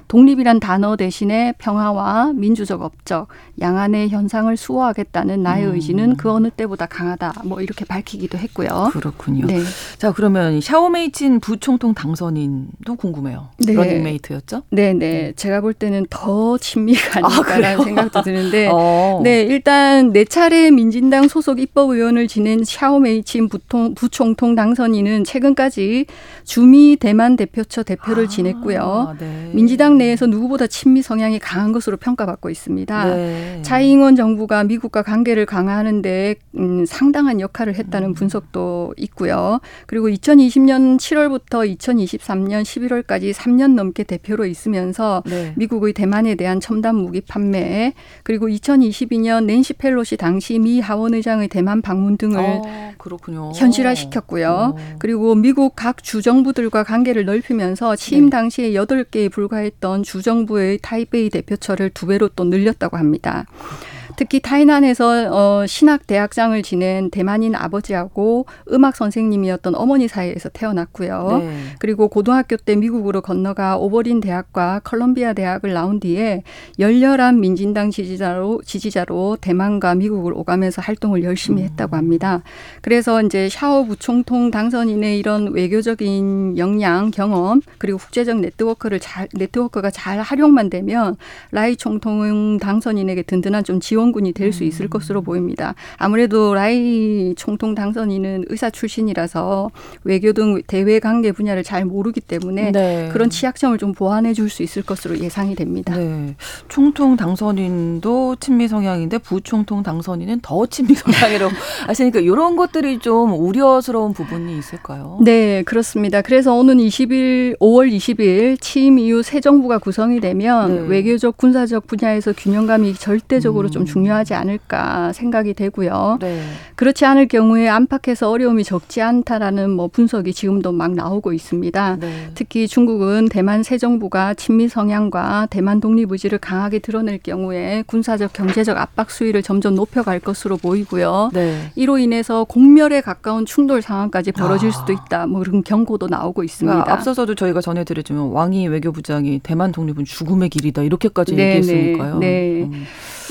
[SPEAKER 6] 독립이란 단어 대신에 평화와 민주적 업적, 양안의 현상을 수호하겠다는 나의 의지는 그 어느 때보다 강하다. 뭐 이렇게 밝히기도 했고요.
[SPEAKER 1] 그렇군요.
[SPEAKER 6] 네.
[SPEAKER 1] 자 그러면 샤오메이친 부총통 당선인도 궁금해요.
[SPEAKER 6] 네.
[SPEAKER 1] 러닝메이트였죠?
[SPEAKER 6] 네, 네. 제가 볼 때는 더 친미가
[SPEAKER 1] 아?
[SPEAKER 6] 아닐까라는 생각도 드는데 (laughs)
[SPEAKER 1] 어.
[SPEAKER 6] 네, 일단 네 차례 민진당 소속 입법 의원을 지낸 샤오메이친 부통, 부총통 당선인은 최근까지 주미 대만 대표처 대표를 지냈고요.
[SPEAKER 1] 아, 네.
[SPEAKER 6] 민주당 내에서 누구보다 친미 성향이 강한 것으로 평가받고 있습니다.
[SPEAKER 1] 네.
[SPEAKER 6] 차이잉원 정부가 미국과 관계를 강화하는데 음, 상당한 역할을 했다는 분석도 있고요. 그리고 2020년 7월부터 2023년 11월까지 3년 넘게 대표로 있으면서
[SPEAKER 1] 네.
[SPEAKER 6] 미국의 대만에 대한 첨단 무기 판매 그리고 2022년 낸시 펠로시 당시 미 하원 의장의 대만 방문 등을
[SPEAKER 1] 어.
[SPEAKER 6] 현실화시켰고요.
[SPEAKER 1] 어.
[SPEAKER 6] 그리고 미국 각 주정부들과 관계를 넓히면서 취임
[SPEAKER 1] 네.
[SPEAKER 6] 당시에 여덟 개에 불과했던 주정부의 타이베이 대표처를 두 배로 또 늘렸다고 합니다. 특히 타이난에서 어, 신학 대학장을 지낸 대만인 아버지하고 음악 선생님이었던 어머니 사이에서 태어났고요.
[SPEAKER 1] 네.
[SPEAKER 6] 그리고 고등학교 때 미국으로 건너가 오버린 대학과 컬럼비아 대학을 나온 뒤에 열렬한 민진당 지지자로 지지자로 대만과 미국을 오가면서 활동을 열심히 했다고 합니다. 그래서 이제 샤오 부총통 당선인의 이런 외교적인 역량, 경험 그리고 국제적 네트워크를 잘 네트워크가 잘 활용만 되면 라이 총통 당선인에게 든든한 좀 지원 군이 될 수 있을 것으로 보입니다. 아무래도 라이 총통 당선인은 의사 출신이라서 외교 등 대외 관계 분야를 잘 모르기 때문에
[SPEAKER 1] 네.
[SPEAKER 6] 그런 취약점을 좀 보완해 줄 수 있을 것으로 예상이 됩니다.
[SPEAKER 1] 네. 총통 당선인도 친미 성향인데 부총통 당선인은 더 친미 성향이라고 (laughs) 하시니까 이런 것들이 좀 우려스러운 부분이 있을까요?
[SPEAKER 6] 네, 그렇습니다. 그래서 오는 20일, 5월 20일 취임 이후 새 정부가 구성이 되면
[SPEAKER 1] 네.
[SPEAKER 6] 외교적, 군사적 분야에서 균형감이 절대적으로
[SPEAKER 1] 음.
[SPEAKER 6] 좀 중요하지 않을까 생각이 되고요.
[SPEAKER 1] 네.
[SPEAKER 6] 그렇지 않을 경우에 안팎에서 어려움이 적지 않다라는 뭐 분석이 지금도 막 나오고 있습니다.
[SPEAKER 1] 네.
[SPEAKER 6] 특히 중국은 대만 새 정부가 친미 성향과 대만 독립 의지를 강하게 드러낼 경우에 군사적 경제적 압박 수위를 점점 높여갈 것으로 보이고요.
[SPEAKER 1] 네.
[SPEAKER 6] 이로 인해서 공멸에 가까운 충돌 상황까지 벌어질
[SPEAKER 1] 아.
[SPEAKER 6] 수도 있다. 뭐 그런 경고도 나오고 있습니다.
[SPEAKER 1] 그러니까 앞서서도 저희가 전해드렸지만 왕이 외교부장이 대만 독립은 죽음의 길이다 이렇게까지
[SPEAKER 6] 네,
[SPEAKER 1] 얘기했으니까요.
[SPEAKER 6] 네, 네.
[SPEAKER 1] 음.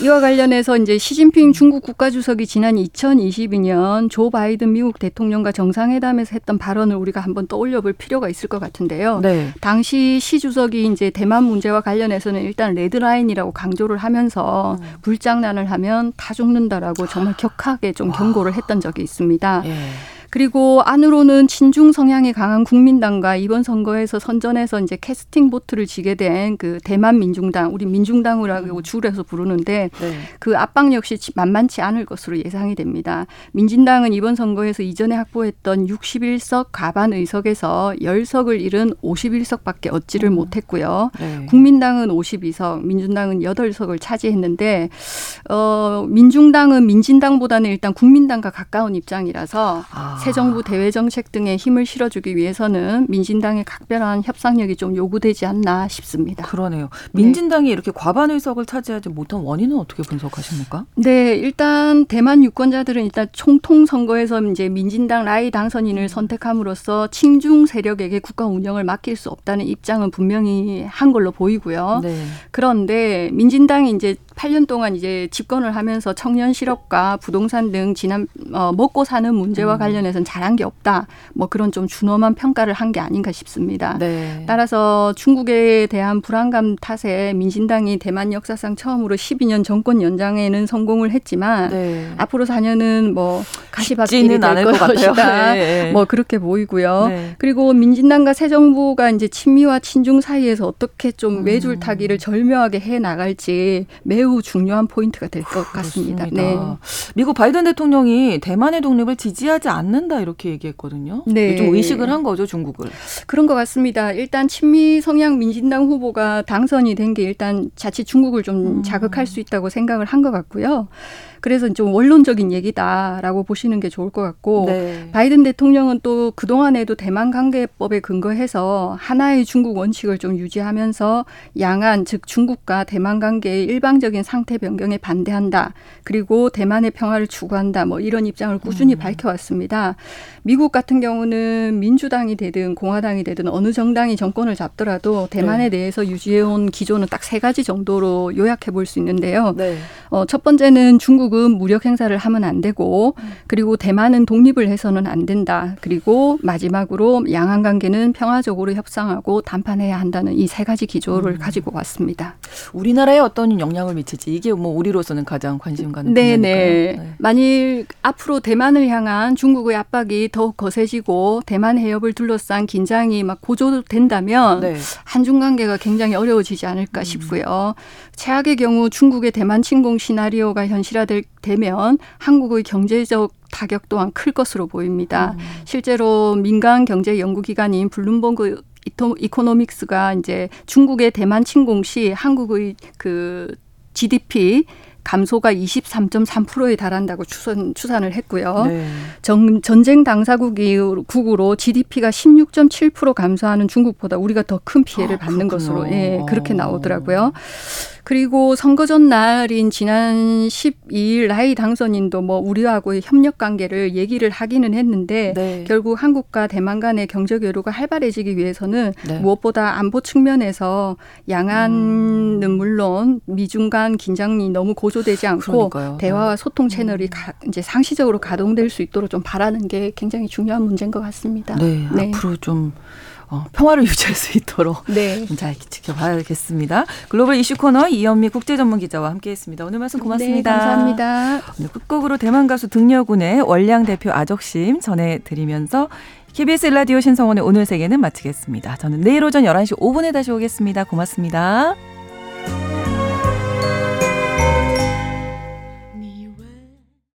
[SPEAKER 6] 이와 관련해 서 이제 시진핑 중국 국가주석이 지난 2022년 조 바이든 미국 대통령과 정상회담에서 했던 발언을 우리가 한번 떠올려 볼 필요가 있을 것 같은데요.
[SPEAKER 1] 네.
[SPEAKER 6] 당시 시 주석이 이제 대만 문제와 관련해서는 일단 레드라인이라고 강조를 하면서
[SPEAKER 1] 음.
[SPEAKER 6] 불장난을 하면 다 죽는다라고 정말 격하게 좀 경고를 했던 적이 있습니다.
[SPEAKER 1] 예.
[SPEAKER 6] 그리고 안으로는 친중 성향이 강한 국민당과 이번 선거에서 선전해서 이제 캐스팅 보트를 지게 된 그 대만 민중당, 우리 민중당이라고 줄여서 부르는데
[SPEAKER 1] 네.
[SPEAKER 6] 그 압박 역시 지- 만만치 않을 것으로 예상이 됩니다. 민진당은 이번 선거에서 이전에 확보했던 61석 과반 의석에서 10석을 잃은 51석밖에 얻지를 못했고요.
[SPEAKER 1] 네.
[SPEAKER 6] 국민당은 52석, 민주당은 8석을 차지했는데 어 민중당은 민진당보다는 일단 국민당과 가까운 입장이라서
[SPEAKER 1] 아.
[SPEAKER 6] 새 정부 대외 정책 등에 힘을 실어주기 위해서는 민진당의 각별한 협상력이 좀 요구되지 않나 싶습니다.
[SPEAKER 1] 그러네요. 민진당이 이렇게 과반 의석을 차지하지 못한 원인은 어떻게 분석하십니까?
[SPEAKER 6] 네, 일단 대만 유권자들은 일단 총통 선거에서 이제 민진당 라이 당선인을 선택함으로써 친중 세력에게 국가 운영을 맡길 수 없다는 입장은 분명히 한 걸로 보이고요.
[SPEAKER 1] 네.
[SPEAKER 6] 그런데 민진당이 이제 8년 동안 이제 집권을 하면서 청년 실업과 부동산 등 지난 어, 먹고 사는 문제와 관련해서는 잘한 게 없다. 뭐 그런 좀 준엄한 평가를 한 게 아닌가 싶습니다.
[SPEAKER 1] 네.
[SPEAKER 6] 따라서 중국에 대한 불안감 탓에 민진당이 대만 역사상 처음으로 12년 정권 연장에는 성공을 했지만
[SPEAKER 1] 네.
[SPEAKER 6] 앞으로 4년은 뭐 가시밭길이
[SPEAKER 1] 될것
[SPEAKER 6] 것이다.
[SPEAKER 1] 같아요. (laughs) 네.
[SPEAKER 6] 뭐 그렇게 보이고요.
[SPEAKER 1] 네.
[SPEAKER 6] 그리고 민진당과 새 정부가 이제 친미와 친중 사이에서 어떻게
[SPEAKER 1] 음.
[SPEAKER 6] 좀 외줄 타기를 절묘하게 해 나갈지 매우 중요한 포인트가 될 것 같습니다. 네.
[SPEAKER 1] 미국 바이든 대통령이 대만의 독립을 지지하지 않는다 이렇게 얘기했거든요.
[SPEAKER 6] 네.
[SPEAKER 1] 좀 의식을 한 거죠 중국을.
[SPEAKER 6] 그런 것 같습니다. 일단 친미 성향 민진당 후보가 당선이 된 게 일단 자칫 중국을 좀
[SPEAKER 1] 음.
[SPEAKER 6] 자극할 수 있다고 생각을 한 것 같고요. 그래서 좀 원론적인 얘기다라고 보시는 게 좋을 것 같고
[SPEAKER 1] 네.
[SPEAKER 6] 바이든 대통령은 또 그동안에도 대만 관계법에 근거해서 하나의 중국 원칙을 좀 유지하면서 양안 즉 중국과 대만 관계의 일방적인 상태 변경에 반대한다. 그리고 대만의 평화를 추구한다. 뭐 이런 입장을 꾸준히 밝혀왔습니다. 미국 같은 경우는 민주당이 되든 공화당이 되든 어느 정당이 정권을 잡더라도 대만에 대해서 유지해온 기조는 딱 세 가지 정도로 요약해 볼 수 있는데요.
[SPEAKER 1] 네.
[SPEAKER 6] 어, 첫 번째는 중국 은 무력 행사를 하면 안 되고, 그리고 대만은 독립을 해서는 안 된다. 그리고 마지막으로 양안 관계는 평화적으로 협상하고 담판해야 한다는 이 세 가지 기조를 가지고 왔습니다.
[SPEAKER 1] 우리나라에 어떤 영향을 미칠지 이게 뭐 우리로서는 가장 관심 가는
[SPEAKER 6] 네네.
[SPEAKER 1] 분야니까요. 네.
[SPEAKER 6] 만일 앞으로 대만을 향한 중국의 압박이 더욱 거세지고 대만 해협을 둘러싼 긴장이 막 고조된다면
[SPEAKER 1] 네.
[SPEAKER 6] 한중 관계가 굉장히 어려워지지 않을까 싶고요. 최악의 경우 중국의 대만 침공 시나리오가 현실화 되면 한국의 경제적 타격 또한 클 것으로 보입니다. 실제로 민간 경제 연구기관인 블룸버그 이코노믹스가 이제 중국의 대만 침공 시 한국의 그 GDP 감소가 23.3%에 달한다고 추산, 추산을 했고요.
[SPEAKER 1] 네.
[SPEAKER 6] 정, 전쟁 당사국으로 GDP가 16.7% 감소하는 중국보다 우리가 더 큰 피해를
[SPEAKER 1] 아,
[SPEAKER 6] 받는
[SPEAKER 1] 그렇군요.
[SPEAKER 6] 것으로 예, 그렇게
[SPEAKER 1] 어.
[SPEAKER 6] 나오더라고요. 그리고 선거 전 날인 지난 12일 라이 당선인도 뭐 우리하고의 협력 관계를 얘기를 하기는 했는데
[SPEAKER 1] 네.
[SPEAKER 6] 결국 한국과 대만 간의 경제 교류가 활발해지기 위해서는
[SPEAKER 1] 네.
[SPEAKER 6] 무엇보다 안보 측면에서 양안은
[SPEAKER 1] 음.
[SPEAKER 6] 물론 미중 간 긴장이 너무 고조되지 않고
[SPEAKER 1] 그러니까요. 네.
[SPEAKER 6] 대화와 소통 채널이 가, 이제 상시적으로 가동될 수 있도록 좀 바라는 게 굉장히 중요한 문제인 것 같습니다.
[SPEAKER 1] 네.
[SPEAKER 6] 네.
[SPEAKER 1] 앞으로 좀 어, 평화를 유지할 수 있도록
[SPEAKER 6] 네.
[SPEAKER 1] 잘 지켜봐야겠습니다. 글로벌 이슈 코너 이현미 국제 전문 기자와 함께했습니다. 오늘 말씀 고맙습니다.
[SPEAKER 6] 네, 감사합니다.
[SPEAKER 1] 오늘 끝곡으로 대만 가수 등려군의 원량 대표 아적심 전해드리면서 KBS 라디오 신성원의 오늘 세계는 마치겠습니다. 저는 내일 오전 11시 5분에 다시 오겠습니다. 고맙습니다.